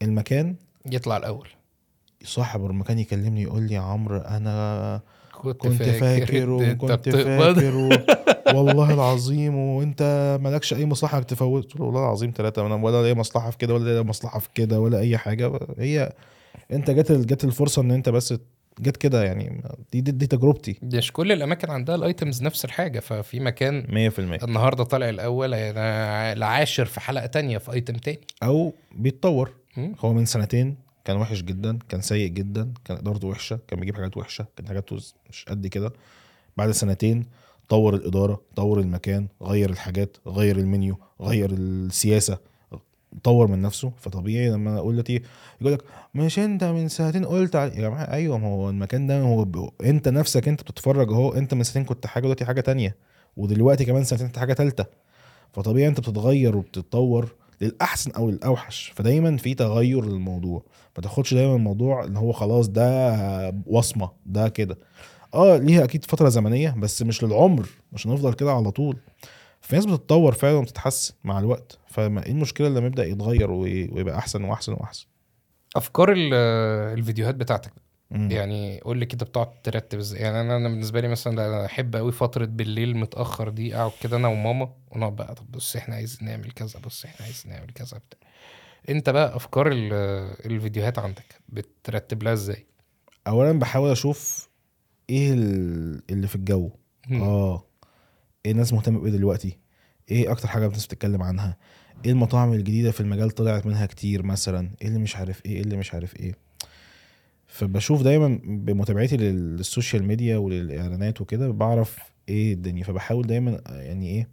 المكان يطلع الأول. صاحب المكان يكلمني يقول لي يا عمرو أنا كنت, كنت فاكر. وكنت. فاكر و... والله العظيم وانت مالكش أي مصلحة انك تفوت. قلت له والله العظيم ثلاثة أنا ولا ليا مصلحة في كده ولا ليا مصلحة في كده ولا أي حاجة. هي أنت جت جت الفرصة إن أنت بس جت كده يعني. دي دي, دي تجربتي. مش كل الأماكن عندها الأيتمز نفس الحاجة. ففي مكان 100% النهارده طالع الأول أنا العاشر في حلقة تانية في ايتم تاني. أو بيتطور. هو من سنتين كان وحش جدا كان سيء جدا كان إدارته وحشة كان بيجيب حاجات وحشة كان حاجاته مش قد كده بعد سنتين طور الإدارة طور المكان غير الحاجات غير المنيو غير السياسة طور من نفسه فطبيعي لما أنا أقول لك يقول لك مش أنت من سنتين قلت. يا جماعة أيوه ما هو المكان ده هو ب... أنت نفسك أنت بتتفرج أهو أنت من سنتين كنت حاجة دلوقتي حاجة تانية ودلوقتي كمان سنتين انت حاجة تالتة فطبيعي أنت بتتغير وبتتطور للأحسن أو للأوحش. فدايما في تغير للموضوع. ما تاخدش دايما الموضوع إن هو خلاص ده وصمة ده كده. آه ليها أكيد فترة زمنية بس مش للعمر. مش هنفضل كده على طول. في ناس بتتطور فعلا وبتتحسن مع الوقت. فما إيه المشكلة لما يبدأ يتغير وي- ويبقى أحسن وأحسن وأحسن؟ أفكار ال- الفيديوهات بتاعتك مم. يعني قول لي كده بتقعد ترتب إزاي؟ يعني أنا أنا بالنسبة لي مثلا أنا أحب قوي فترة بالليل متأخر دي أقعد كده أنا وماما ونقعد بقى طب بص إحنا عايزين نعمل كذا بص إحنا عايزين نعمل كذا بتاع. أنت بقى أفكار ال- الفيديوهات عندك بترتب لها إزاي؟ اولا بحاول أشوف إيه ال- اللي في الجو. مم. آه. إيه الناس مهتمة بايه دلوقتي؟ إيه أكتر حاجة الناس بتتكلم عنها؟ إيه المطاعم الجديدة في المجال طلعت منها كتير مثلا؟ إيه اللي مش عارف إيه إيه اللي مش عارف إيه؟ فبشوف دايما بمتابعتي لل- للسوشيال ميديا وللاعلانات وكده بعرف إيه الدنيا. فبحاول دايما يعني إيه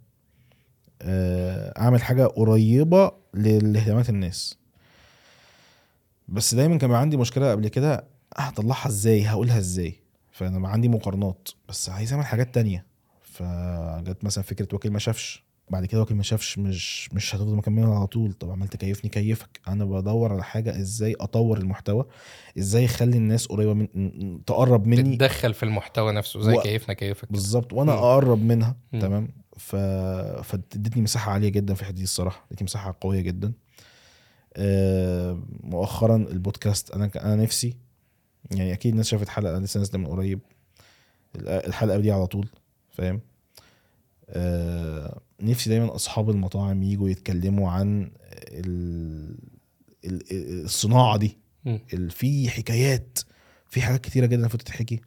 آه، أعمل حاجة قريبة لاهتمامات الناس. بس دايما كان عندي مشكلة قبل كده هطلعها إزاي؟ هقولها إزاي؟ فأنا عندي مقارنات بس عايز أعمل حاجات تانية. فجت مثلا فكرة وكيل ما شافش. بعد كده وكيل ما شافش مش مش هتفضل مكملها على طول. طب عملت كيفني كيفك. أنا بدور على حاجة إزاي أطور المحتوى إزاي أخلي الناس قريبة من تقرب مني. تتدخل في المحتوى نفسه زي و- كيفنا كيفك. بالظبط. وأنا مم. أقرب منها مم. تمام. ف فادتني مساحة عالية جدا في الحته دي الصراحة. ادتني مساحة قوية جدا. آه، مؤخرا البودكاست أنا أنا نفسي يعني أكيد الناس شافت حلقة لسه نازله من قريب الحلقة دي على طول فاهم؟ نفسي دايما أصحاب المطاعم يجوا يتكلموا عن ال... ال- الصناعة دي. في حكايات في حاجات كتيرة جدا المفروض تتحكي.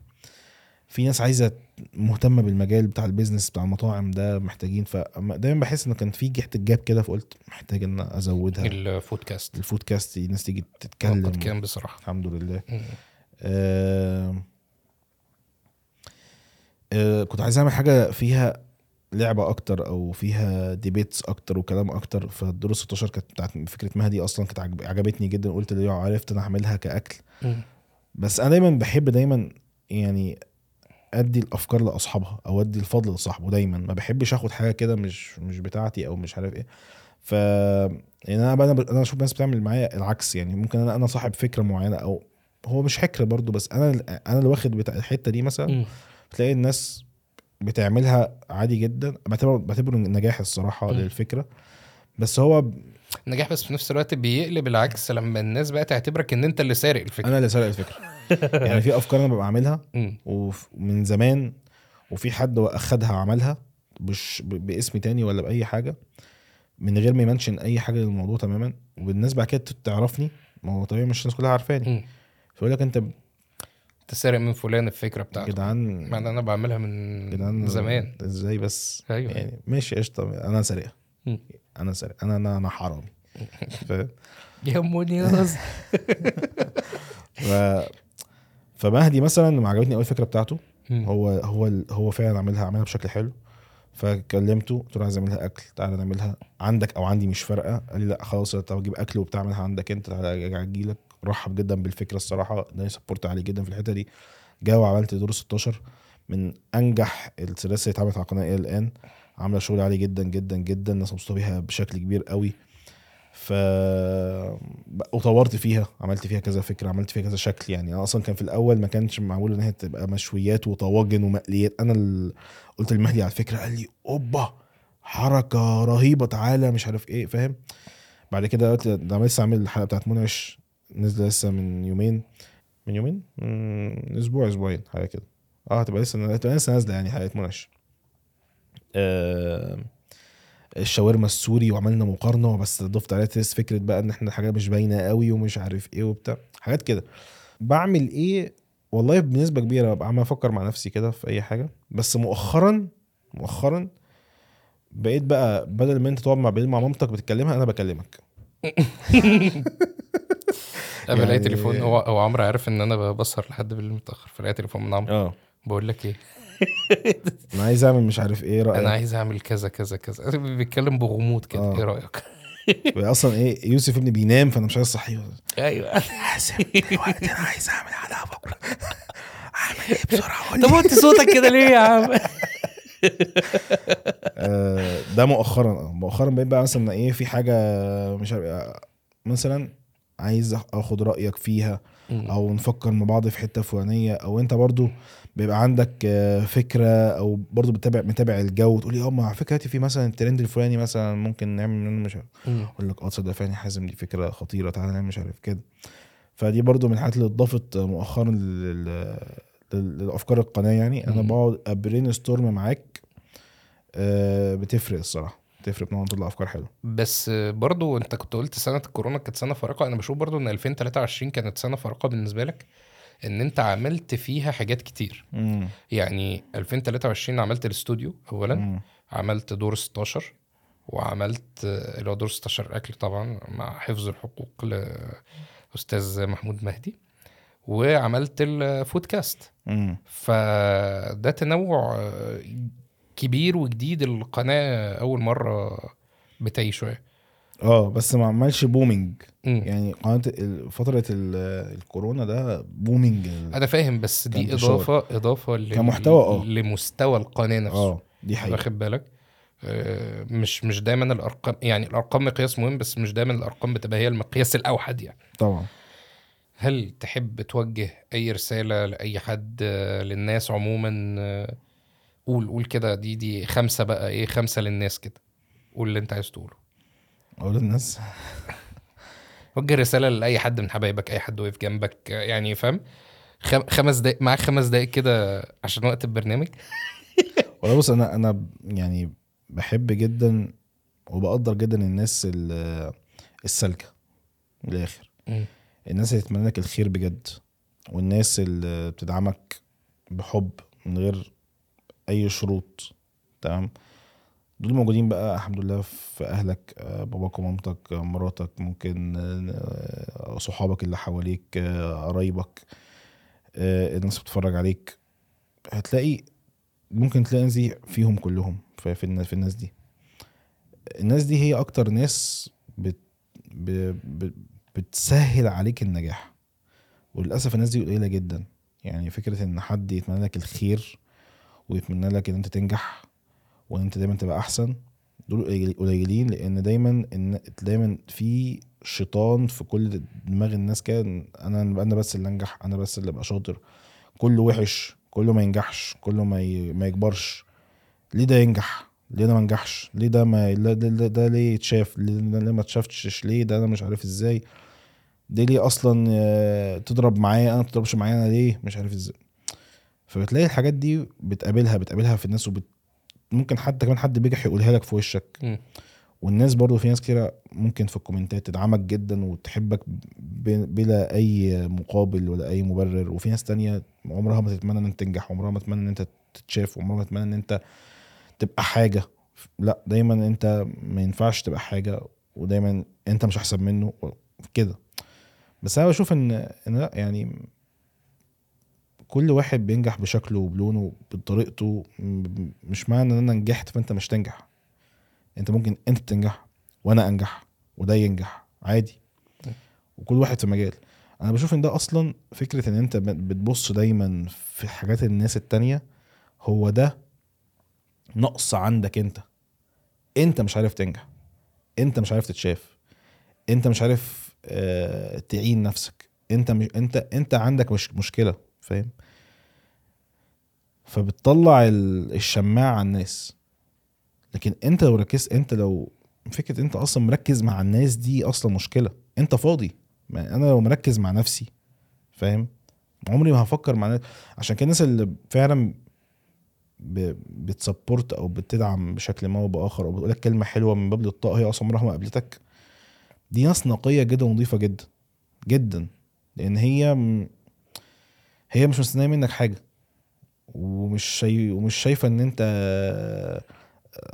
في ناس عايزة مهتمة بالمجال بتاع ال business بتاع المطاعم ده محتاجين. فدايما بحس إن كان في جهه ال gap كده فقلت محتاج إن أزودها. الفودكاست. الفودكاست الناس تيجي قد تتكلم. كان بصراحه الحمد لله. آه آه، كنت عايز أعمل حاجة فيها لعبة أكتر أو فيها ديبيتس أكتر وكلام أكتر فالدور 16 كانت بتاعت فكرة مهدي أصلا كانت عجب- عجبتني جدا قلت لو عرفت أنا هعملها كأكل. بس أنا دايما بحب دايما يعني أدي الأفكار لأصحابها أو أدي الفضل لصاحبه دايما. ما بحبش آخد حاجة كده مش مش بتاعتي أو مش عارف إيه. ف يعني أنا بقى أنا أشوف ناس بتعمل معايا العكس يعني. ممكن أنا أنا صاحب فكرة معينة أو هو مش فكره برضو بس أنا أنا اللي واخد بتاع الحتة دي مثلا. تلاقي الناس بتعملها عادي جدا. بعتبره بعتبره نجاح الصراحة مم. للفكرة. بس هو نجاح بس في نفس الوقت بيقلب العكس لما الناس بقى تعتبرك إن أنت اللي سارق الفكرة. أنا اللي سرق الفكرة. يعني في أفكار أنا ببقى عاملها. ومن زمان وفي حد أخدها عملها مش باسم تاني ولا بأي حاجة من غير ما يمنشن أي حاجة للموضوع تماما. والناس بعد كده تعرفني ما هو طبيعي مش الناس كلها عارفاني. فيقول لك أنت انت سارق من فلان الفكرة بتاعته. جدعان مع إن أنا بعملها من جدعان زمان. إزاي بس؟ أيوه. يعني ماشي قشطة. أنا سارقها. أنا سارق أنا أنا أنا حرامي. ف... يا منياز ف... فمهدي مثلا ما عجبتني قوي الفكرة بتاعته. هو هو هو فعلا عاملها عاملها بشكل حلو. فكلمته قلت له عايز اعملها أكل تعالى نعملها. عندك أو عندي مش فارقة. قال لي لا خلاص طب أجيب أكل وبتعملها عندك أنت تعالى أجي لك رحب جدا بالفكرة الصراحة ده سبورت عالي جدا في الحتة دي. جا وعملت دور 16 من أنجح السلاسل اللي اتعملت على القناة إلى الان عاملة شغل عالي جدا جدا جدا. الناس مبسوطة بيها بشكل كبير قوي. ف وطورت فيها عملت فيها كذا فكرة عملت فيها كذا شكل يعني. أنا أصلا كان في الأول ما كانش معمول إن هي تبقى مشويات وطواجن ومقليات. أنا ال... قلت لمهدي على الفكرة قال لي أوبا! حركة رهيبة تعالى. مش عارف إيه فاهم؟ بعد كده قلت ده لسه عامل الحلقة بتاعت منعش نزل لسه من يومين. من يومين؟ من أسبوع أسبوعين حاجة كده. آه هتبقى لسه هتبقى لسه نازلة يعني حلقه منعش آه الشاورما السوري وعملنا مقارنة بس ضفت عليها تيست فكرة بقى إن إحنا الحاجات مش باينة قوي ومش عارف إيه وبتاع حاجات كده. بعمل إيه؟ والله بنسبة كبيرة ببقى عمال أفكر مع نفسي كده في أي حاجة. بس مؤخرا مؤخرا بقيت بقى بدل ما أنت تقعد مع مع مامتك بتكلمها أنا بكلمك. أنا بلاقي يعني- تليفون. هو هو عمرو عارف إن أنا بسهر لحد بالليل متاخر فلاقي تليفون من عمرو. آه. بقول لك إيه؟ أنا عايز أعمل مش عارف إيه رأيك؟ أنا عايز أعمل كذا كذا كذا. بيتكلم بغموض كده. آه. إيه رأيك؟ أصلا إيه يوسف ابني بينام فأنا مش عايز اصحيه أيوه. حاسب دلوقتي أنا عايز أعمل حلقه بكرة. أعمل إيه بسرعة؟ طب وطي صوتك كده ليه يا عم؟ آه، ده مؤخرا. آه مؤخرا بقيت بقى مثلا إيه في حاجة مش عارف آه، مثلا عايز آخد رأيك فيها أو نفكر مع بعض في حتة فلانية. أو أنت برضو بيبقى عندك آه، فكرة أو برضو بتتابع متابع الجو تقول لي أه ما على فكره في مثلا الترند الفلاني مثلا ممكن نعمل منه مش عارف. أقول لك أه تصدق فعلا حازم دي فكرة خطيرة تعالى نعمل مش عارف كده. فدي برضو من الحاجات اللي اتضافت مؤخرا لل- لل- للأفكار القناة يعني. أنا. بقعد أبرين ستورم معاك آه، بتفرق الصراحة. بتفرق بنقعد نطلع أفكار حلوة بس برضو أنت كنت قلت سنة الكورونا كانت سنة فارقة أنا بشوف برضو إن 2023 كانت سنة فارقة بالنسبة لك إن أنت عملت فيها حاجات كتير مم. يعني 2023 عملت الاستوديو اولا مم. عملت دور 16 وعملت اللي هو دور 16 أكل طبعا مع حفظ الحقوق لأستاذ محمود مهدي وعملت الفودكاست مم. فده تنوع كبير وجديد القناة أول مرة بتعيشه شوية. آه بس ما عملش booming مم. يعني قناة فترة ال- الكورونا ده booming أنا فاهم بس دي. إضافة إضافة لل- كمحتوى، آه. لمستوى القناة نفسه. آه دي حقيقة. واخد بالك؟ آه، مش مش دايما الأرقام يعني الأرقام مقياس مهم بس مش دايما الأرقام بتبقى هي المقياس الأوحد يعني. طبعا. هل تحب توجه أي رسالة لأي حد آه، للناس عموما آه، قول قول كده دي دي خمسة بقى إيه خمسة للناس كده. قول اللي انت عايز تقوله. أقول للناس؟ وجه رسالة لأي حد من حبايبك أي حد وقف جنبك يعني فاهم؟ خم- خمس دقايق معاك خمس دقايق كده عشان وقت البرنامج. والله بص أنا أنا يعني بحب جدا وبقدر جدا الناس ال- السالكة من الآخر. الناس اللي تتمنى لك الخير بجد والناس اللي بتدعمك بحب من غير أي شروط تمام؟ دول موجودين بقى الحمد لله في أهلك آه، باباك ومامتك آه، مراتك ممكن آه، صحابك اللي حواليك قرايبك الناس بتتفرج عليك. هتلاقي ممكن تلاقي دي فيهم كلهم في في الناس, دي. الناس دي هي أكتر ناس بت. بتسهل عليك النجاح. وللأسف الناس دي قليلة جدا. يعني فكرة إن حد يتمنى لك الخير ويتمنى لك إن أنت تنجح وإن أنت دايما تبقى أحسن. دول قليل- قليلين لأن دايما ان دايما في شيطان في كل دماغ الناس كده. أنا أنا بس اللي أنجح أنا بس اللي أبقى شاطر. كله وحش كله ما ينجحش كله ما. ما يكبرش. ليه ده ينجح؟ ليه ده ما نجحش؟ ليه ده ما ده, ده, ده ليه يتشاف؟ ليه, ده ليه ما اتشافتش؟ ليه ده أنا مش عارف إزاي؟ دي ليه أصلا آه، تضرب معايا؟ أنا ما تضربش معايا أنا ليه؟ مش عارف إزاي. فبتلاقي الحاجات دي بتقابلها بتقابلها في الناس وبت... ممكن حتى كمان حد بيجي يقولها لك في وشك. مم. والناس برضو في ناس كتيرة ممكن في الكومنتات تدعمك جدا وتحبك بلا أي مقابل ولا أي مبرر. وفي ناس تانية عمرها ما تتمنى إن تنجح عمرها ما تتمنى إن أنت تتشاف وعمرها ما تتمنى إن أنت تبقى حاجة. لا دايما أنت ما ينفعش تبقى حاجة ودايما أنت مش أحسن منه كده. بس أنا بشوف إن إن لا يعني كل واحد بينجح بشكله وبلونه بطريقته مش معنى إن أنا نجحت فأنت مش تنجح. أنت ممكن أنت تنجح وأنا أنجح وده ينجح عادي. وكل واحد في مجال. أنا بشوف إن ده أصلا فكرة إن أنت بتبص دايما في حاجات الناس التانية هو ده نقص عندك أنت. أنت مش عارف تنجح. أنت مش عارف تتشاف. أنت مش عارف آه تعين نفسك. أنت مش أنت أنت عندك مش مشكلة. فاهم؟ فبتطلع ال- الشماعة على الناس. لكن انت لو ركزت انت لو فكرة انت أصلا مركز مع الناس دي أصلا مشكلة. انت فاضي. أنا لو مركز مع نفسي فاهم؟ عمري ما هفكر مع ناس عشان كده الناس اللي فعلا. بتسبورت أو بتدعم بشكل ما أو باخر أو بتقول لك كلمة حلوة من باب الطاقه هي أصلا عمرها ما قابلتك. دي ناس نقية جدا ونظيفة جدا. جدا. لأن هي هي مش مستنية منك حاجة. ومش شاي... ومش شايفة إن أنت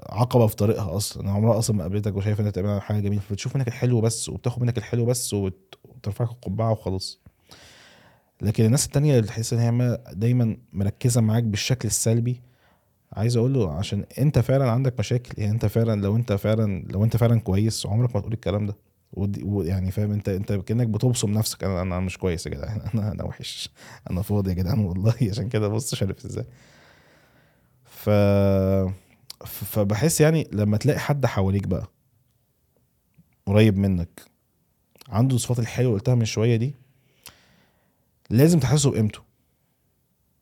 عقبة في طريقها أصلا. عمرها أصلا ما قابلتك وشايفة إن أنت بتعمل حاجة جميلة. فبتشوف منك الحلو بس وبتاخد منك الحلو بس وبت- وبترفعك القبعة وخلاص. لكن الناس التانية اللي تحس إن هي ما- دايما مركزة معاك بالشكل السلبي عايز أقول له عشان أنت فعلا عندك مشاكل. يعني أنت فعلا لو أنت فعلا لو أنت فعلا كويس عمرك ما تقول الكلام ده. ويعني فاهم انت انت كأنك بتبصم نفسك. أنا أنا مش كويس يا جدعان. أنا أنا وحش. أنا فاضي يا جدعان والله. عشان كده بص شارف إزاي. ف فبحس يعني لما تلاقي حد حواليك بقى قريب منك عنده الصفات الحلوة قلتها من شوية دي لازم تحسسه بقيمته.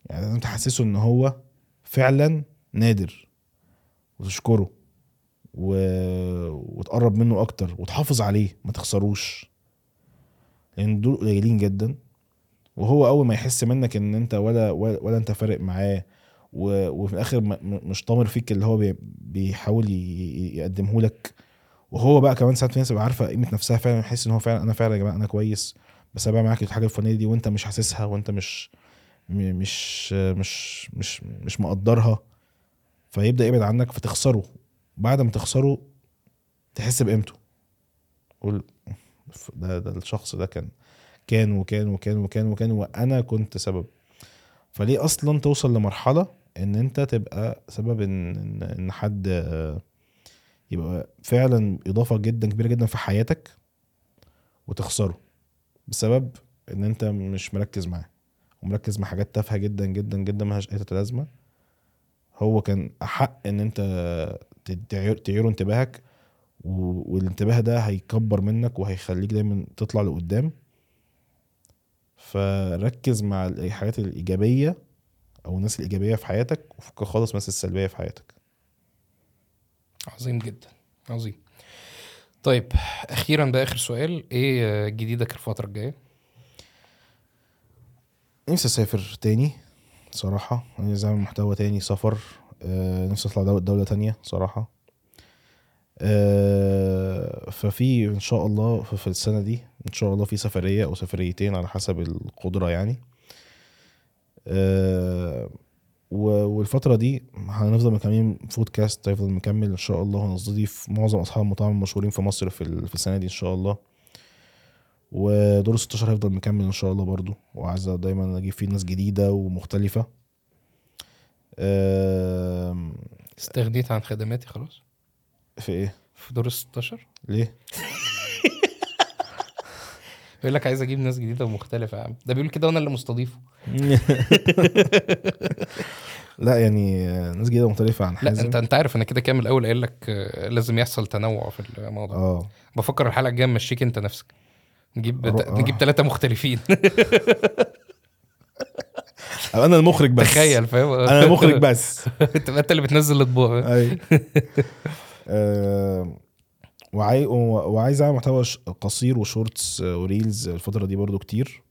يعني لازم تحسسه ان هو فعلا نادر. وتشكره. و... وتقرب منه أكتر وتحافظ عليه ما تخسروش. لأن دول قليلين جدا. وهو أول ما يحس منك إن أنت ولا ولا, ولا أنت فارق معاه و... وفي الآخر م... مش طامر فيك اللي هو بي... بيحاول ي... يقدمه لك. وهو بقى كمان ساعات في ناس عارفة قيمة نفسها فعلا يحس إن هو فعلا أنا فعلا يا جماعة أنا كويس. بس أنا معاك الحاجة الفلانية دي وأنت مش حاسسها وأنت مش مش مش مش مش مقدرها. فيبدأ يبعد عنك فتخسره. بعد ما تخسره تحس بقيمته. قول ده ده الشخص ده كان كان وكان وكان وكان وكان وأنا كنت سبب. فليه أصلا توصل لمرحلة إن أنت تبقى سبب إن إن, حد يبقى فعلا إضافة جدا كبيرة جدا في حياتك وتخسره بسبب إن أنت مش مركز معاه ومركز مع حاجات تافهة جدا جدا جدا ملهاش أي لازمه هو كان أحق إن أنت ت- تعير- تعيره انتباهك والانتباه ده هيكبر منك وهيخليك دايما تطلع لقدام. فركز مع الحاجات الإيجابية أو الناس الإيجابية في حياتك وفك خالص الناس السلبية في حياتك. عظيم جدا عظيم. طيب أخيرا بقى آخر سؤال إيه جديدك الفترة الجاية؟ نفسي أسافر تاني صراحة. عايز اعمل محتوى تاني سفر آه، نفسي أطلع دولة, تانية صراحة. آه، ففي إن شاء الله في السنة دي إن شاء الله في سفرية أو سفريتين على حسب القدرة يعني. آه، والفترة دي هنفضل مكملين فودكاست هيفضل مكمل إن شاء الله هنستضيف معظم أصحاب المطاعم المشهورين في مصر في ال- في السنة دي إن شاء الله. ودور 16 هيفضل مكمل إن شاء الله برضو وعايز دايما أجيب فيه ناس جديدة ومختلفة. استغنيت عن خدماتي خلاص؟ في إيه؟ في دور ال 16 ليه؟ يقول لك عايز أجيب ناس جديدة ومختلفة يا عم. ده بيقول كده وأنا اللي مستضيفه. لا يعني آه، ناس جديدة مختلفه عن لا حازم انت أنت عارف أنا كده كام الأول قايل لك آه، لازم يحصل تنوع في الموضوع. آه. بفكر الحلقة الجاية مشيك أنت نفسك. نجيب آه. نجيب ثلاثة مختلفين. أنا المخرج بس؟ تخيل فاهم؟ أنا المخرج بس. تبقى أنت اللي بتنزل الاطباق أي. آه، وعاي... وعايز أعمل محتوى قصير و shorts آه، و reels الفترة دي برضو كتير.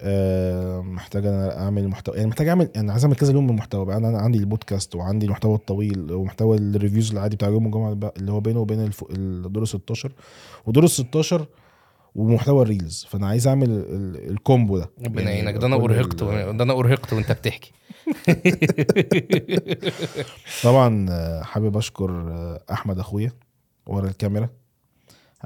آه، محتاج أنا أعمل محتوى يعني محتاج اعمل يعني عايز أعمل كذا لون من المحتوى بقى أنا عندي البودكاست وعندي المحتوى الطويل ومحتوى ال reviews العادي بتاع يوم الجمعة اللي هو بينه وبين الف... الدور ال 16 ودور ال 16 ومحتوى ال reels. فأنا عايز أعمل ال... ال combo ده. ربنا يعني يعينك. ده أنا أرهقت ده أنا أرهقت وأنت بتحكي. طبعا آه، حابب أشكر آه، أحمد أخويا ورا الكاميرا.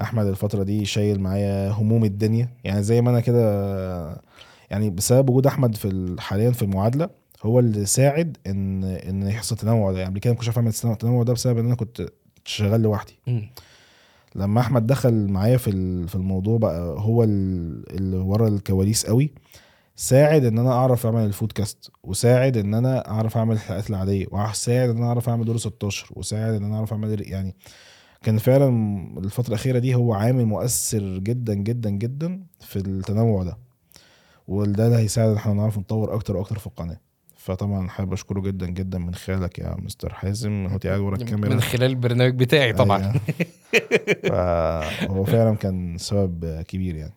أحمد الفترة دي شايل معايا هموم الدنيا. يعني زي ما أنا كده آه، يعني بسبب وجود أحمد في ال- حاليا في المعادلة هو اللي ساعد إن إن يحصل تنوع ده. يعني قبل كده ما كنتش عارف أعمل التنوع ده بسبب إن أنا كنت شغال لوحدي. لما أحمد دخل معايا في في الموضوع بقى هو ال- اللي ورا الكواليس قوي ساعد إن أنا أعرف أعمل الفودكاست وساعد إن أنا أعرف أعمل الحلقات العادية وساعد إن أنا أعرف أعمل دور 16 وساعد إن أنا أعرف أعمل يعني كان فعلا الفترة الأخيرة دي هو عامل مؤثر جدا جدا جدا في التنوع ده. وده اللي هيساعد إن إحنا نعرف نطور أكتر وأكتر في القناة. فطبعا حابب أشكره جدا جدا من خلالك يا مستر حازم. هو قاعد ورا الكاميرا. من خلال البرنامج بتاعي طبعا. أيوة. فهو فعلا كان سبب كبير يعني.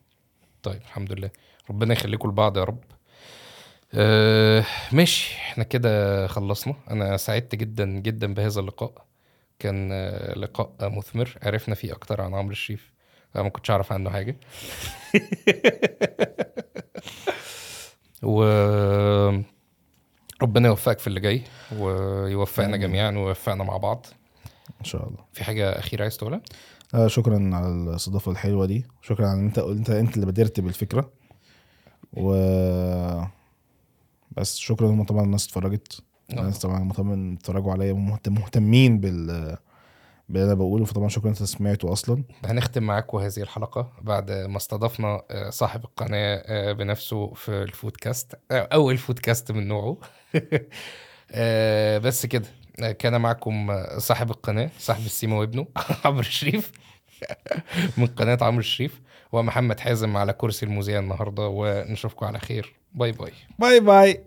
طيب الحمد لله. ربنا يخليكم لبعض يا رب. أه ماشي. إحنا كده خلصنا. أنا سعدت جدا جدا بهذا اللقاء. كان آه، لقاء مثمر. عرفنا فيه أكتر عن عمرو الشريف. أنا ما كنتش أعرف عنه حاجة. و ربنا يوفقك في اللي جاي ويوفقنا. جميعا ويوفقنا مع بعض. إن شاء الله. في حاجة أخيرة عايز تقولها؟ آه شكرا على الاستضافة الحلوة دي. شكرا على إن أنت انت أنت اللي بادرت بالفكرة. و بس شكرا هم طبعا الناس اتفرجت. الناس طبعا مهتم اتفرجوا عليا مهتمين بال باللي أنا بقوله فطبعا شكرا أنت سمعته أصلا. هنختم معاكم هذه الحلقة بعد ما استضفنا آه، صاحب القناة آه، بنفسه في الفودكاست آه، أول فودكاست من نوعه. بس كده كان معكم صاحب القناة صاحب السيما وابنه عمرو الشريف من قناة عمرو الشريف ومحمد حازم على كرسي المذيع النهاردة ونشوفكم على خير. bye bye. bye bye.